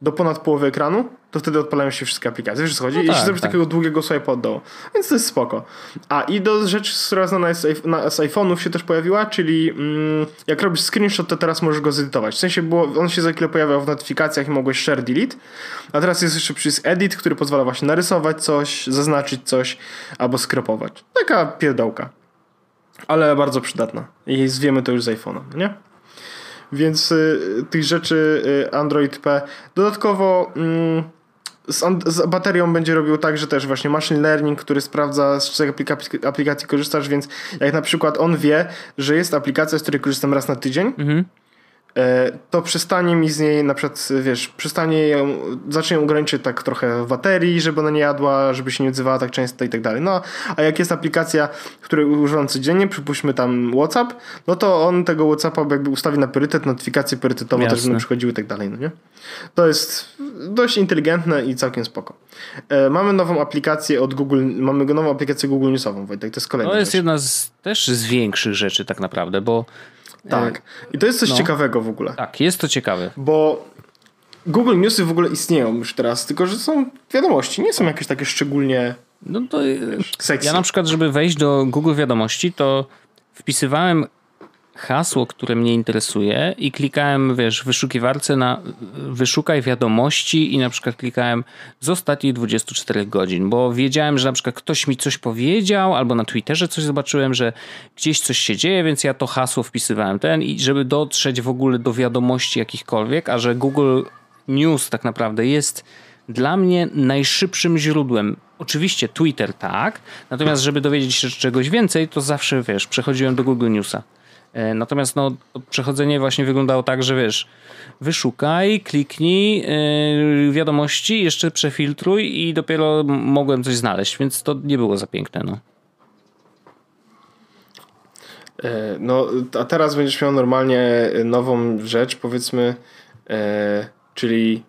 Speaker 1: do ponad połowy ekranu, to wtedy odpalają się wszystkie aplikacje. Wiesz, co chodzi? No Jeśli tak, zrobisz tak. takiego długiego swipe'a od dołu. Więc to jest spoko. A i do rzeczy, która znana jest z iPhone'ów się też pojawiła, czyli mm, jak robisz screenshot, to teraz możesz go zedytować. W sensie było, on się za chwilę pojawiał w notyfikacjach i mogłeś share delete, a teraz jest jeszcze przycisk edit, który pozwala właśnie narysować coś, zaznaczyć coś albo skropować. Taka pierdołka. Ale bardzo przydatna. I wiemy to już z iPhone'a, nie? Więc y, tych rzeczy y, Android P. Dodatkowo mm, z, z, baterią będzie robił tak, że też właśnie machine learning, który sprawdza z czego aplikacji, aplikacji korzystasz, więc jak na przykład on wie, że jest aplikacja, z której korzystam raz na tydzień, mhm to przestanie mi z niej na przykład, wiesz, przestanie ją, zacznie ją ograniczyć tak trochę w baterii, żeby ona nie jadła, żeby się nie odzywała tak często i tak dalej. No, a jak jest aplikacja, której używam codziennie, przypuśćmy tam WhatsApp, no to on tego WhatsAppa jakby ustawi na priorytet, notyfikacje priorytetowe Jasne. też będą przychodziły i tak dalej, no nie? To jest dość inteligentne i całkiem spoko. E, mamy nową aplikację od Google, mamy nową aplikację Google Newsową, Wojtek, to jest kolejna
Speaker 2: To jest
Speaker 1: rzecz.
Speaker 2: jedna z, też z większych rzeczy tak naprawdę, bo
Speaker 1: tak. I to jest coś no. ciekawego w ogóle.
Speaker 2: Tak, jest to ciekawe.
Speaker 1: Bo Google Newsy w ogóle istnieją już teraz, tylko że są wiadomości, nie są jakieś takie szczególnie. No to
Speaker 2: sexy. ja na przykład, żeby wejść do Google Wiadomości, to wpisywałem hasło, które mnie interesuje i klikałem, wiesz, w wyszukiwarce na wyszukaj wiadomości i na przykład klikałem z ostatnich 24 godzin, bo wiedziałem, że na przykład ktoś mi coś powiedział albo na Twitterze coś zobaczyłem, że gdzieś coś się dzieje, więc ja to hasło wpisywałem ten i żeby dotrzeć w ogóle do wiadomości jakichkolwiek, a że Google News tak naprawdę jest dla mnie najszybszym źródłem. Oczywiście Twitter tak, natomiast żeby dowiedzieć się czegoś więcej, to zawsze wiesz, przechodziłem do Google Newsa. E, natomiast no, przechodzenie właśnie wyglądało tak, że wiesz, wyszukaj, kliknij yy, wiadomości, jeszcze przefiltruj i dopiero mogłem coś znaleźć, więc to nie było za piękne. No.
Speaker 1: No, a teraz będziesz miał normalnie nową rzecz, powiedzmy, e, czyli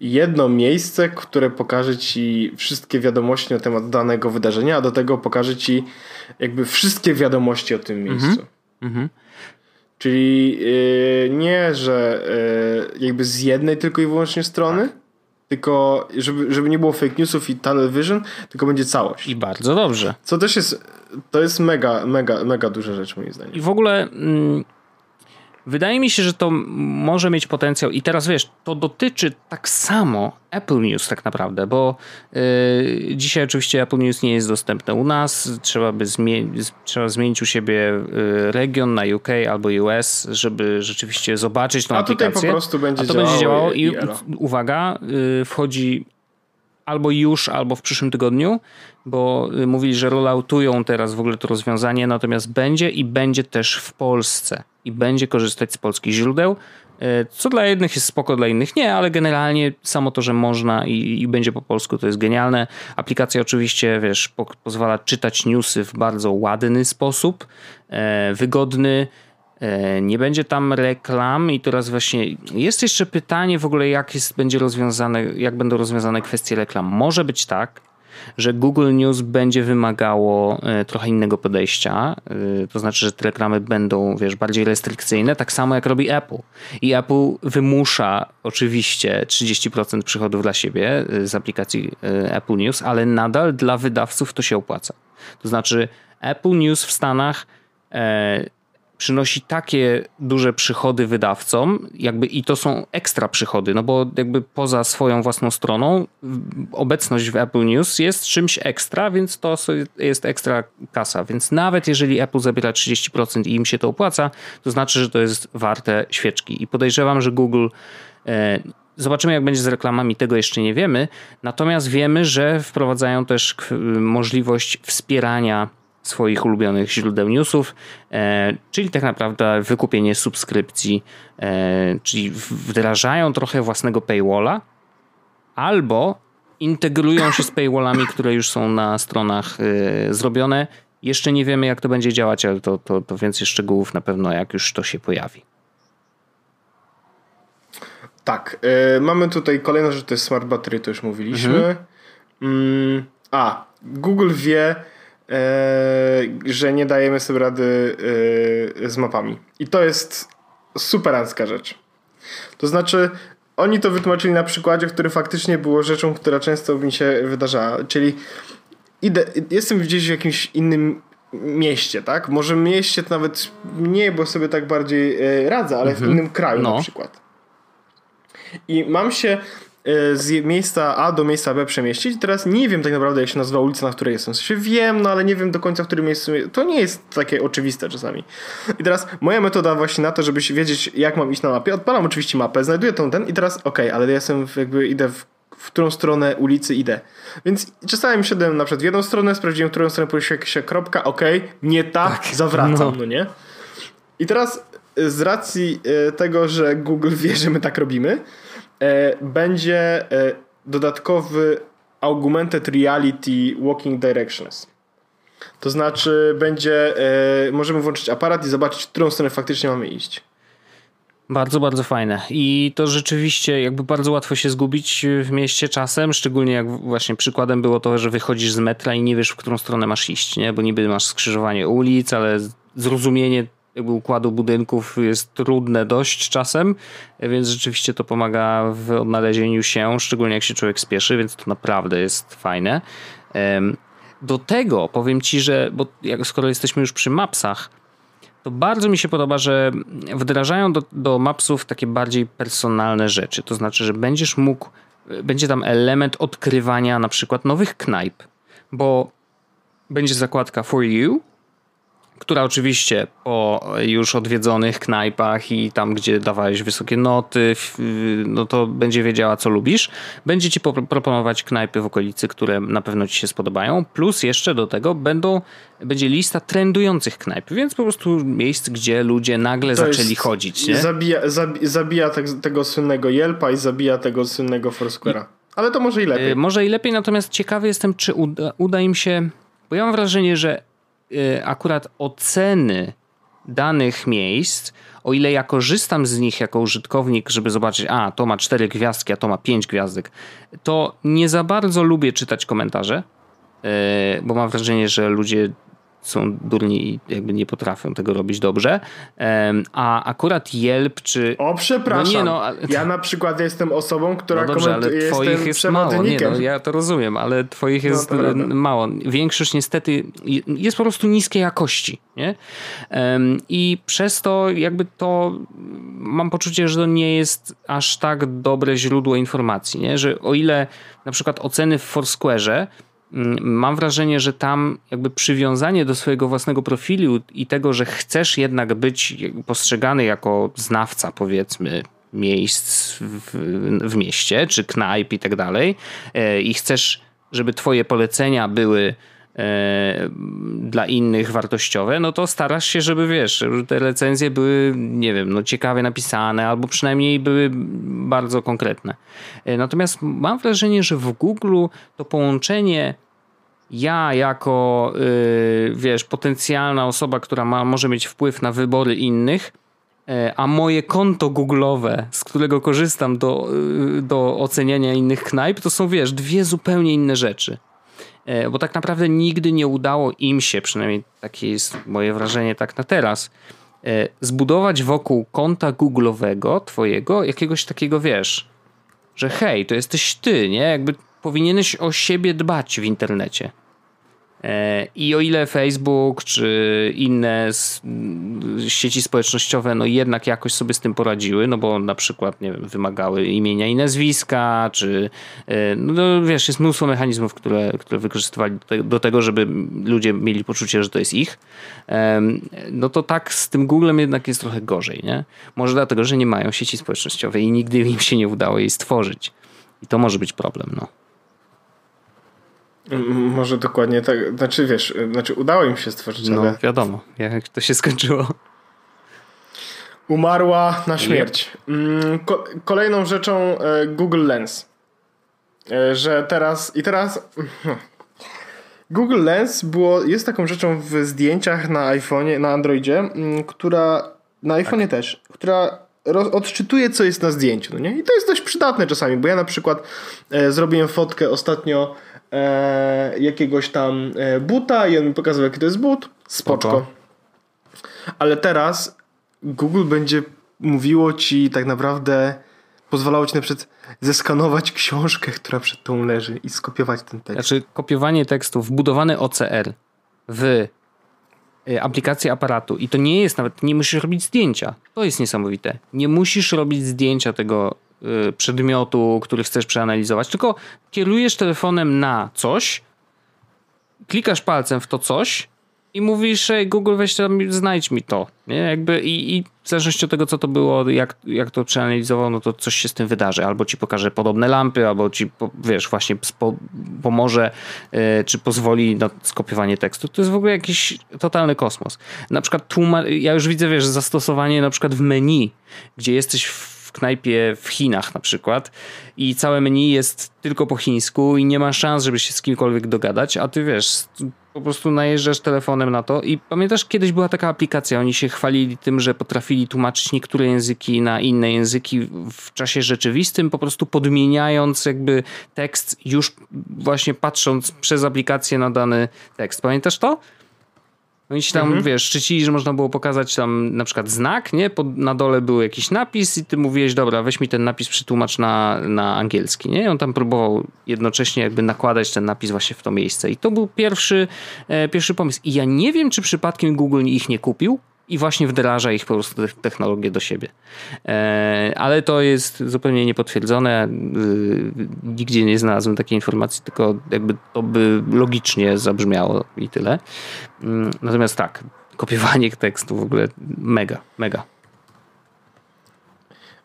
Speaker 1: jedno miejsce, które pokaże ci wszystkie wiadomości na temat danego wydarzenia, a do tego pokaże ci jakby wszystkie wiadomości o tym mhm. miejscu. Mhm. Mhm. Czyli yy, nie, że yy, jakby z jednej tylko i wyłącznie strony, tak. tylko żeby, żeby nie było fake newsów i tunnel vision, tylko będzie całość.
Speaker 2: I bardzo dobrze.
Speaker 1: Co też jest, to jest mega, mega, mega duża rzecz moim zdaniem.
Speaker 2: I w ogóle... Mm Wydaje mi się, że to może mieć potencjał. I teraz wiesz, to dotyczy tak samo Apple News tak naprawdę, bo yy, dzisiaj oczywiście Apple News nie jest dostępne u nas, trzeba by zmie- trzeba zmienić u siebie yy, region na UK albo US, żeby rzeczywiście zobaczyć tą A aplikację.
Speaker 1: A tutaj po prostu będzie
Speaker 2: A to
Speaker 1: działało
Speaker 2: będzie działało
Speaker 1: i,
Speaker 2: i uwaga, yy, wchodzi albo już, albo w przyszłym tygodniu, bo y, mówili, że rolloutują teraz w ogóle to rozwiązanie, natomiast będzie i będzie też w Polsce i będzie korzystać z polskich źródeł, y, co dla jednych jest spoko, dla innych nie, ale generalnie samo to, że można i, i będzie po polsku, to jest genialne. Aplikacja oczywiście, wiesz, po, pozwala czytać newsy w bardzo ładny sposób, e, wygodny, nie będzie tam reklam i teraz właśnie jest jeszcze pytanie w ogóle, jak jest, będzie rozwiązane, jak będą rozwiązane kwestie reklam. Może być tak, że Google News będzie wymagało e, trochę innego podejścia. E, to znaczy, że te reklamy będą, wiesz, bardziej restrykcyjne, tak samo jak robi Apple. I Apple wymusza oczywiście 30% przychodów dla siebie e, z aplikacji Apple News, ale nadal dla wydawców to się opłaca. To znaczy, Apple News w Stanach przynosi takie duże przychody wydawcom, jakby i to są ekstra przychody, no bo jakby poza swoją własną stroną obecność w Apple News jest czymś ekstra, więc to jest ekstra kasa. Więc nawet jeżeli Apple zabiera 30% i im się to opłaca, to znaczy, że to jest warte świeczki. I podejrzewam, że Google e, Zobaczymy, jak będzie z reklamami, tego jeszcze nie wiemy. Natomiast wiemy, że wprowadzają też możliwość wspierania swoich ulubionych źródeł newsów, e, czyli tak naprawdę wykupienie subskrypcji, e, czyli wdrażają trochę własnego paywalla, albo integrują się z paywallami, które już są na stronach e, zrobione. Jeszcze nie wiemy, jak to będzie działać, ale to, to, to więcej szczegółów na pewno, jak już to się pojawi.
Speaker 1: Tak, mamy tutaj kolejną rzecz, to jest smart battery, to już mówiliśmy. Mhm. Mm, a, Google wie, E, że nie dajemy sobie rady e, z mapami. I to jest superancka rzecz. To znaczy, oni to wytłumaczyli na przykładzie, który faktycznie było rzeczą, która często mi się wydarzała. Czyli idę, jestem gdzieś w jakimś innym mieście, tak? Może mieście to nawet nie, bo sobie tak bardziej e, radzę, ale mhm. w innym kraju no. na przykład. I mam się E, z miejsca A do miejsca B przemieścić. Teraz nie wiem tak naprawdę, jak się nazywa ulica, na której jestem. W sensie wiem, no ale nie wiem do końca, w którym miejscu. To nie jest takie oczywiste czasami. I teraz moja metoda właśnie na to, żeby wiedzieć, jak mam iść na mapie. Odpalam oczywiście mapę, znajduję tą ten i teraz okej, okay, ale ja jestem jakby idę w, w którą stronę ulicy idę. Więc czasami szedłem na przykład w jedną stronę, sprawdziłem, w którą stronę pójdzie się kropka, okej, okay, nie tak, tak, zawracam, no. no nie? I teraz z racji e, tego, że Google wie, że my tak robimy, będzie e, dodatkowy augmented reality walking directions. To znaczy będzie, e, możemy włączyć aparat i zobaczyć, w którą stronę faktycznie mamy iść.
Speaker 2: Bardzo, bardzo fajne. I to rzeczywiście jakby bardzo łatwo się zgubić w mieście czasem, szczególnie jak właśnie przykładem było to, że wychodzisz z metra i nie wiesz, w którą stronę masz iść, nie? Bo niby masz skrzyżowanie ulic, ale zrozumienie jakby układu budynków jest trudne dość czasem, więc rzeczywiście to pomaga w odnalezieniu się, szczególnie jak się człowiek spieszy, więc to naprawdę jest fajne. Do tego powiem ci, że bo jak, skoro jesteśmy już przy mapsach, to bardzo mi się podoba, że wdrażają do, do mapsów takie bardziej personalne rzeczy. To znaczy, że będziesz mógł, będzie tam element odkrywania na przykład nowych knajp, bo będzie zakładka for you, która oczywiście po już odwiedzonych knajpach i tam, gdzie dawałeś wysokie noty, no to będzie wiedziała, co lubisz. Będzie ci proponować knajpy w okolicy, które na pewno ci się spodobają. Plus jeszcze do tego będą, będzie lista trendujących knajp, więc po prostu miejsc, gdzie ludzie nagle to zaczęli chodzić. Nie?
Speaker 1: Zabija, zabija tego słynnego Yelpa i zabija tego słynnego Foursquare'a. Ale to może i lepiej.
Speaker 2: Może i lepiej, natomiast ciekawy jestem, czy uda, uda im się, bo ja mam wrażenie, że Y, akurat oceny danych miejsc, o ile ja korzystam z nich jako użytkownik, żeby zobaczyć, a to ma cztery gwiazdki, a to ma pięć gwiazdek, to nie za bardzo lubię czytać komentarze, y, bo mam wrażenie, że ludzie są durni i jakby nie potrafią tego robić dobrze. A akurat Yelp czy...
Speaker 1: O, przepraszam. No nie, no, ale... Ja na przykład jestem osobą, która no dobrze, ale twoich jest mało. Nie, no,
Speaker 2: ja to rozumiem, ale twoich no, jest no, mało. Większość niestety jest po prostu niskiej jakości. Nie? I przez to jakby to mam poczucie, że to nie jest aż tak dobre źródło informacji. Nie? Że o ile na przykład oceny w Foursquare'ze Mm, mam wrażenie, że tam jakby przywiązanie do swojego własnego profilu i tego, że chcesz jednak być postrzegany jako znawca, powiedzmy, miejsc w, w mieście, czy knajp i tak dalej, e, i chcesz, żeby twoje polecenia były dla innych wartościowe, no to starasz się, żeby wiesz, te recenzje były, nie wiem, no ciekawie napisane, albo przynajmniej były bardzo konkretne. E, natomiast mam wrażenie, że w Google to połączenie ja jako, yy, wiesz, potencjalna osoba, która ma, może mieć wpływ na wybory innych, yy, a moje konto google'owe, z którego korzystam do, yy, do oceniania innych knajp, to są, wiesz, dwie zupełnie inne rzeczy. Bo tak naprawdę nigdy nie udało im się, przynajmniej takie jest moje wrażenie tak na teraz, zbudować wokół konta Google'owego twojego jakiegoś takiego, wiesz, że hej, to jesteś ty, nie? Jakby powinieneś o siebie dbać w internecie. E, I o ile Facebook czy inne sieci społecznościowe, no jednak jakoś sobie z tym poradziły, no bo na przykład nie wiem, wymagały imienia i nazwiska, czy e, no wiesz, jest mnóstwo mechanizmów, które, które wykorzystywali do tego, żeby ludzie mieli poczucie, że to jest ich, no to tak z tym Googlem jednak jest trochę gorzej, nie? Może dlatego, że nie mają sieci społecznościowej i nigdy im się nie udało jej stworzyć. I to może być problem, no.
Speaker 1: Może dokładnie tak. Znaczy wiesz, znaczy udało im się stworzyć,
Speaker 2: no, ale... wiadomo, jak to się skończyło.
Speaker 1: Umarła na śmierć. Mm, kolejną rzeczą e, Google Lens. E, że teraz i teraz Google Lens było, jest taką rzeczą w zdjęciach na iPhone'ie, na Androidzie, mm, która na iPhone'ie tak. też, która odczytuje, co jest na zdjęciu. No nie? I to jest dość przydatne czasami, bo ja na przykład e, zrobiłem fotkę ostatnio e, jakiegoś tam e, buta i on mi pokazał, jaki to jest but. Spoczko. Spoko. Ale teraz Google będzie mówiło ci tak naprawdę, pozwalało ci na przykład zeskanować książkę, która przed tą leży i skopiować ten tekst.
Speaker 2: Znaczy kopiowanie tekstów, wbudowany OCR w e, aplikację aparatu i to nie jest nawet, nie musisz robić zdjęcia. To jest niesamowite. Nie musisz robić zdjęcia tego przedmiotu, który chcesz przeanalizować, tylko kierujesz telefonem na coś, klikasz palcem w to coś i mówisz, ej Google weź tam, znajdź mi to. Nie? Jakby i, i w zależności od tego, co to było, jak, jak to przeanalizował, no to coś się z tym wydarzy. Albo ci pokaże podobne lampy, albo ci, wiesz, właśnie spo, pomoże, yy, czy pozwoli na skopiowanie tekstu. To jest w ogóle jakiś totalny kosmos. Na przykład tłumacz, ja już widzę, wiesz, zastosowanie na przykład w menu, gdzie jesteś w w knajpie w Chinach na przykład i całe menu jest tylko po chińsku i nie ma szans, żeby się z kimkolwiek dogadać, a ty wiesz, po prostu najeżdżasz telefonem na to i pamiętasz, kiedyś była taka aplikacja, oni się chwalili tym, że potrafili tłumaczyć niektóre języki na inne języki w czasie rzeczywistym, po prostu podmieniając jakby tekst już właśnie patrząc przez aplikację na dany tekst. Pamiętasz to? Oni się tam, mhm. wiesz, szczycili, że można było pokazać tam na przykład znak, nie? Pod, na dole był jakiś napis i ty mówiłeś, dobra, weź mi ten napis, przetłumacz na, na angielski, nie? I on tam próbował jednocześnie jakby nakładać ten napis właśnie w to miejsce. I to był pierwszy, e, pierwszy pomysł. I ja nie wiem, czy przypadkiem Google ich nie kupił, i właśnie wdraża ich po prostu technologię do siebie. E, ale to jest zupełnie niepotwierdzone. Nigdzie nie znalazłem takiej informacji, tylko jakby to by logicznie zabrzmiało i tyle. Mm, natomiast tak, kopiowanie tekstu w ogóle mega, mega.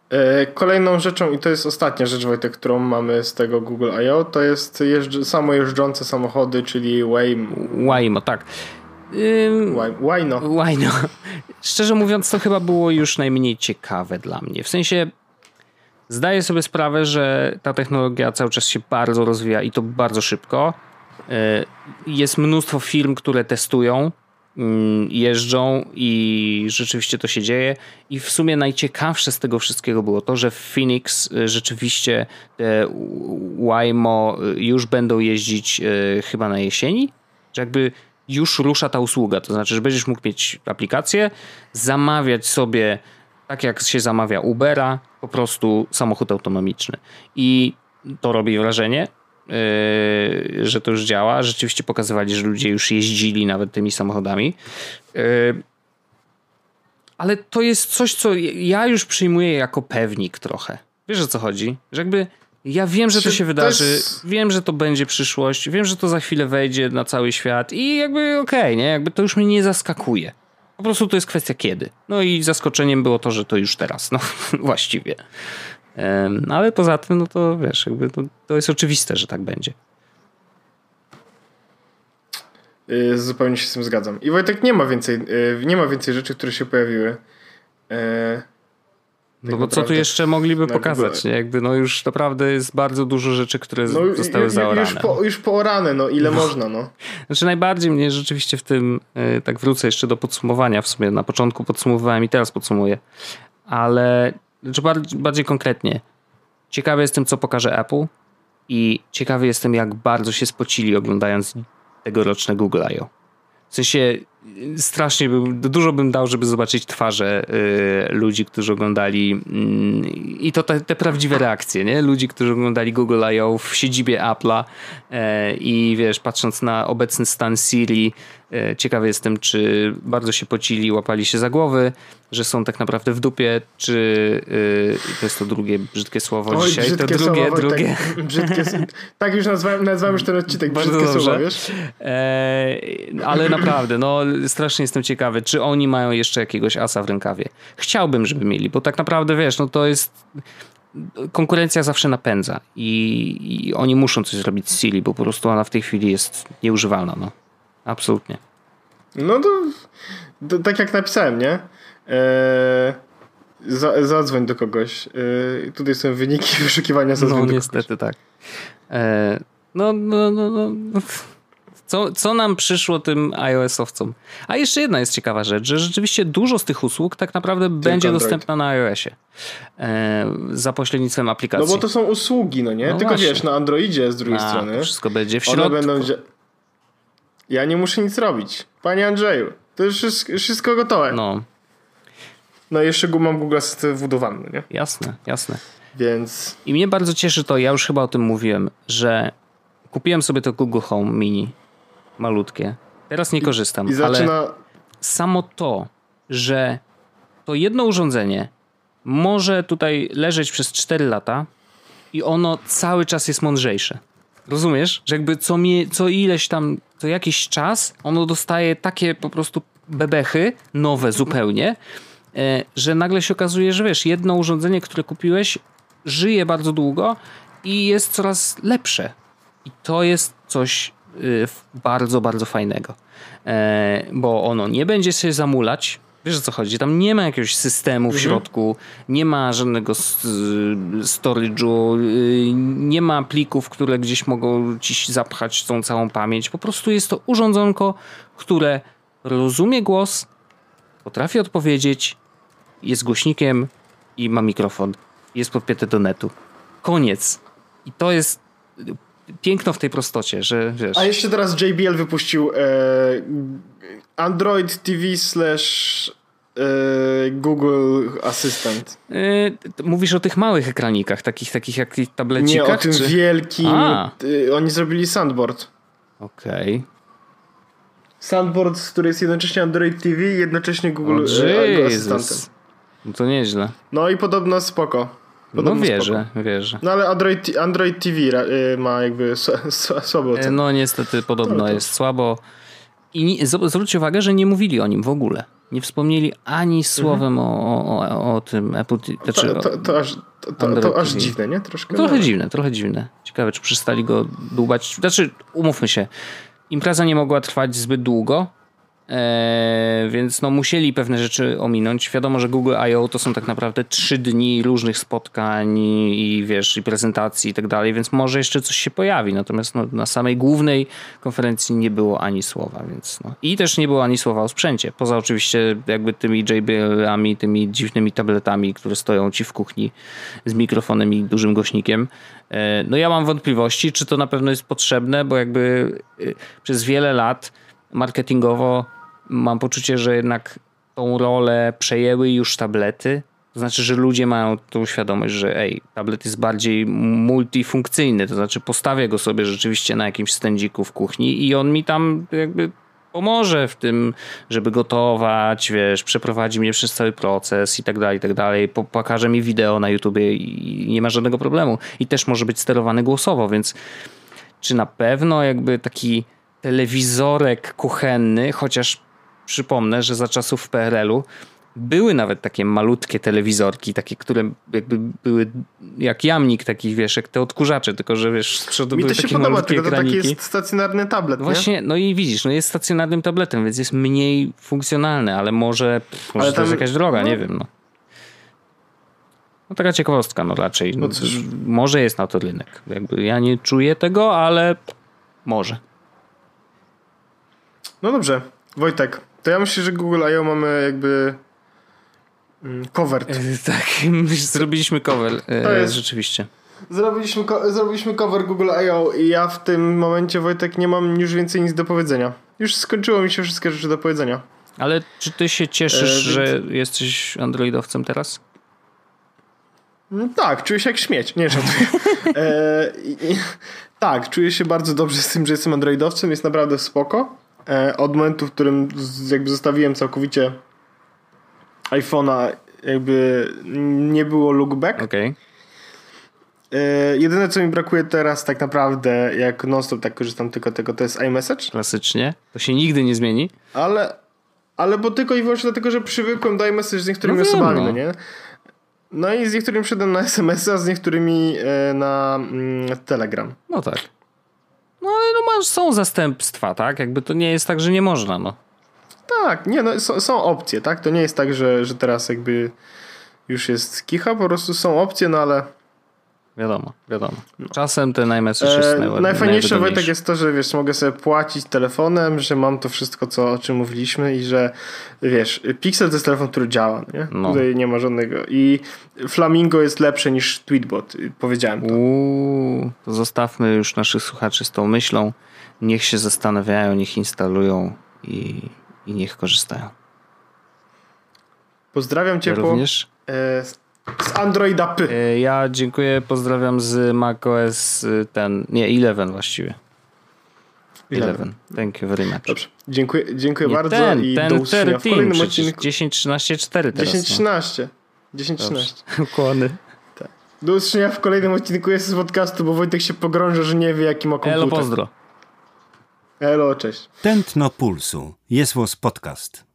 Speaker 1: E, kolejną rzeczą, i to jest ostatnia rzecz, Wojtek, którą mamy z tego Google I.O., to jest jeżdż, samojeżdżące samochody, czyli Waymo.
Speaker 2: Waymo, tak.
Speaker 1: Why,
Speaker 2: why no? Szczerze mówiąc, to chyba było już najmniej ciekawe dla mnie. W sensie zdaję sobie sprawę, że ta technologia cały czas się bardzo rozwija i to bardzo szybko. Y, jest mnóstwo firm, które testują, mm, jeżdżą i rzeczywiście to się dzieje. I w sumie najciekawsze z tego wszystkiego było to, że w Phoenix y, rzeczywiście te Waymo y, już będą jeździć chyba na jesieni. Że jakby już rusza ta usługa. To znaczy, że będziesz mógł mieć aplikację, zamawiać sobie, tak jak się zamawia Ubera, po prostu samochód autonomiczny. I to robi wrażenie, yy, że to już działa. Rzeczywiście pokazywali, że ludzie już jeździli nawet tymi samochodami. Yy, ale to jest coś, co ja już przyjmuję jako pewnik trochę. Wiesz o co chodzi? Że jakby ja wiem, że to się wydarzy, jest... wiem, że to będzie przyszłość, wiem, że to za chwilę wejdzie na cały świat i jakby okej, okay, nie? Jakby to już mnie nie zaskakuje. Po prostu to jest kwestia kiedy. No i zaskoczeniem było to, że to już teraz, no właściwie. Um, ale poza tym, no to wiesz, jakby to, to jest oczywiste, że tak będzie.
Speaker 1: Yy, zupełnie się z tym zgadzam. I Wojtek, nie ma więcej, yy, nie ma więcej rzeczy, które się pojawiły. Yy
Speaker 2: no bo co tu jeszcze mogliby pokazać? Nie? Jakby no już naprawdę jest bardzo dużo rzeczy, które no, zostały zaorane.
Speaker 1: Już, po, już poorane, no ile no. można, no.
Speaker 2: Znaczy najbardziej mnie rzeczywiście w tym, yy, tak wrócę jeszcze do podsumowania w sumie, na początku podsumowywałem i teraz podsumuję, ale znaczy bardziej, bardziej konkretnie. Ciekawy jestem, co pokaże Apple, I ciekawy jestem, jak bardzo się spocili oglądając tegoroczne Google I.O. W sensie strasznie bym, dużo bym dał, żeby zobaczyć twarze y, ludzi, którzy oglądali y, i to te, te, prawdziwe reakcje, nie? Ludzi, którzy oglądali Google I.O. w siedzibie Apple'a y, i wiesz, patrząc na obecny stan Siri, e, ciekawy jestem, czy bardzo się pocili, łapali się za głowy, że są tak naprawdę w dupie, czy y, to jest to drugie brzydkie słowo Oj, dzisiaj, to drugie, słowo, drugie.
Speaker 1: Tak, brzydkie, tak już nazwałem, nazwałem już ten odcinek, Bardzo brzydkie dobrze. słowo, wiesz?
Speaker 2: E, ale naprawdę, no strasznie jestem ciekawy, czy oni mają jeszcze jakiegoś asa w rękawie. Chciałbym, żeby mieli, bo tak naprawdę, wiesz, no to jest konkurencja zawsze napędza i, i, oni muszą coś zrobić z Siri, bo po prostu ona w tej chwili jest nieużywalna, no. Absolutnie.
Speaker 1: No to, to tak jak napisałem, nie? Eee, za, zadzwoń do kogoś. Eee, tutaj są wyniki wyszukiwania zadzwoń
Speaker 2: No niestety kogoś. tak. Eee, no, no, no, no. Co, co nam przyszło tym iOS-owcom? A jeszcze jedna jest ciekawa rzecz, że rzeczywiście dużo z tych usług tak naprawdę Tylko będzie Android. dostępna na iOSie e, za pośrednictwem aplikacji.
Speaker 1: No bo to są usługi, no nie? No Tylko właśnie. wiesz, na Androidzie z drugiej A, strony.
Speaker 2: wszystko będzie w środku. One będą...
Speaker 1: Ja nie muszę nic robić. Panie Andrzeju, to już wszystko gotowe.
Speaker 2: No.
Speaker 1: No i jeszcze mam Google Assistant wbudowany, nie?
Speaker 2: Jasne, jasne.
Speaker 1: Więc...
Speaker 2: I mnie bardzo cieszy to, ja już chyba o tym mówiłem, że kupiłem sobie to Google Home Mini malutkie. Teraz nie korzystam, I, i zaczyna... ale samo to, że to jedno urządzenie może tutaj leżeć przez 4 lata i ono cały czas jest mądrzejsze. Rozumiesz? Że jakby co, mie, co ileś tam, co jakiś czas ono dostaje takie po prostu bebechy, nowe zupełnie, e, że nagle się okazuje, że wiesz, jedno urządzenie, które kupiłeś żyje bardzo długo i jest coraz lepsze. I to jest coś bardzo, bardzo fajnego. E, bo ono nie będzie się zamulać. Wiesz o co chodzi? Tam nie ma jakiegoś systemu w mhm. środku, nie ma żadnego storage'u, y, nie ma plików, które gdzieś mogą ci zapchać tą całą pamięć. Po prostu jest to urządzonko, które rozumie głos, potrafi odpowiedzieć, jest głośnikiem i ma mikrofon. Jest podpięte do netu. Koniec. I to jest piękno w tej prostocie, że wiesz.
Speaker 1: A jeszcze teraz JBL wypuścił e, Android TV slash e, Google Assistant.
Speaker 2: E, mówisz o tych małych ekranikach, takich, takich jak tablecikach?
Speaker 1: Nie, o tym czy... wielkim. A. E, oni zrobili sandboard.
Speaker 2: Okej. Okay.
Speaker 1: Sandboard, który jest jednocześnie Android TV i jednocześnie Google, oh, Asystentem.
Speaker 2: No to nieźle.
Speaker 1: No i podobno spoko.
Speaker 2: Podobno no wierzę, spoko. wierzę.
Speaker 1: No ale Android, Android TV y, ma jakby słabo
Speaker 2: oceny. No niestety podobno no, to... jest słabo. I zwróćcie uwagę, że nie mówili o nim w ogóle. Nie wspomnieli ani słowem mhm. o, o, o tym Apple TV.
Speaker 1: Znaczy to, to, to, aż, to, to aż dziwne, nie?
Speaker 2: Troszkę. Trochę no. dziwne, trochę dziwne. Ciekawe, czy przestali go dłubać. Znaczy, umówmy się, impreza nie mogła trwać zbyt długo, Eee, więc no musieli pewne rzeczy ominąć. Wiadomo, że Google I.O. to są tak naprawdę trzy dni różnych spotkań i wiesz, i prezentacji i tak dalej, więc może jeszcze coś się pojawi. Natomiast no, na samej głównej konferencji nie było ani słowa, więc no. I też nie było ani słowa o sprzęcie. Poza oczywiście jakby tymi JBL-ami, tymi dziwnymi tabletami, które stoją ci w kuchni z mikrofonem i dużym głośnikiem. Eee, no ja mam wątpliwości, czy to na pewno jest potrzebne, bo jakby y, przez wiele lat marketingowo mam poczucie, że jednak tą rolę przejęły już tablety. To znaczy, że ludzie mają tą świadomość, że ej, tablet jest bardziej multifunkcyjny, to znaczy postawię go sobie rzeczywiście na jakimś stędziku w kuchni i on mi tam jakby pomoże w tym, żeby gotować, wiesz, przeprowadzi mnie przez cały proces i tak dalej, i tak dalej. Pokaże mi wideo na YouTubie i nie ma żadnego problemu. I też może być sterowany głosowo, więc czy na pewno jakby taki telewizorek kuchenny, chociaż przypomnę, że za czasów PRL-u były nawet takie malutkie telewizorki, takie, które jakby były jak jamnik takich, wiesz, jak te odkurzacze, tylko że wiesz, z przodu
Speaker 1: Mi
Speaker 2: były
Speaker 1: to
Speaker 2: takie
Speaker 1: się podoba, tylko to taki jest stacjonarny tablet,
Speaker 2: Właśnie, no i widzisz, no jest stacjonarnym tabletem, więc jest mniej funkcjonalny, ale może, pff, może ale tam, to jest jakaś droga, no, nie wiem, no. No taka ciekawostka, no raczej. No, może jest na to rynek. Jakby ja nie czuję tego, ale może.
Speaker 1: No dobrze, Wojtek, to ja myślę, że Google I.O. mamy jakby mm, cover.
Speaker 2: tak, zrobiliśmy cover, to jest, rzeczywiście.
Speaker 1: zrobiliśmy, zrobiliśmy cover Google I.O. i ja w tym momencie, Wojtek, nie mam już więcej nic do powiedzenia. Już skończyło mi się wszystkie rzeczy do powiedzenia.
Speaker 2: Ale czy ty się cieszysz, e, że jesteś androidowcem teraz?
Speaker 1: No tak, czuję się jak śmieć. Nie, żartuję. e, tak, czuję się bardzo dobrze z tym, że jestem androidowcem. Jest naprawdę spoko. E, od momentu, w którym jakby zostawiłem całkowicie iPhone'a, jakby nie było lookback.
Speaker 2: Okej. Okay.
Speaker 1: E, jedyne, co mi brakuje teraz tak naprawdę, jak non-stop tak korzystam tylko tego, to jest iMessage.
Speaker 2: Klasycznie. To się nigdy nie zmieni.
Speaker 1: Ale, ale bo tylko i wyłącznie dlatego, że przywykłem do iMessage z niektórymi no osobami, no. nie? No i z niektórymi przyszedłem na SMS, a z niektórymi e, na mm, Telegram.
Speaker 2: No tak. No ale no masz, są zastępstwa, tak? Jakby to nie jest tak, że nie można, no.
Speaker 1: Tak, nie, no są, są opcje, tak? To nie jest tak, że, że teraz jakby już jest kicha, po prostu są opcje, no ale
Speaker 2: Wiadomo, wiadomo. No. Czasem iMessage jest e,
Speaker 1: Najfajniejsze Wojtek jest to, że wiesz, mogę sobie płacić telefonem, że mam to wszystko, co, o czym mówiliśmy i że wiesz, Pixel to jest telefon, który działa, nie? No. Tutaj nie ma żadnego. I Flamingo jest lepsze niż Tweetbot, powiedziałem to.
Speaker 2: Uuu, to zostawmy już naszych słuchaczy z tą myślą. Niech się zastanawiają, niech instalują i, i niech korzystają.
Speaker 1: Pozdrawiam cię ja po... Również? E, z Androida P.
Speaker 2: E, ja dziękuję, pozdrawiam z macOS y, ten, nie, 11 właściwie. 11. 11. Thank you very much.
Speaker 1: Dobrze. Dziękuję, dziękuję nie, bardzo ten, i ten do usłyszenia w kolejnym odcinku.
Speaker 2: 10, 13, 4 teraz.
Speaker 1: 10, 13. 10, 13.
Speaker 2: Ukłony.
Speaker 1: Tak. Do usłyszenia w kolejnym odcinku jest z podcastu, bo Wojtek się pogrąża, że nie wie jaki ma komputer.
Speaker 2: Elo, pozdro.
Speaker 1: Elo, cześć.
Speaker 3: Tętno Pulsu. Jest podcast.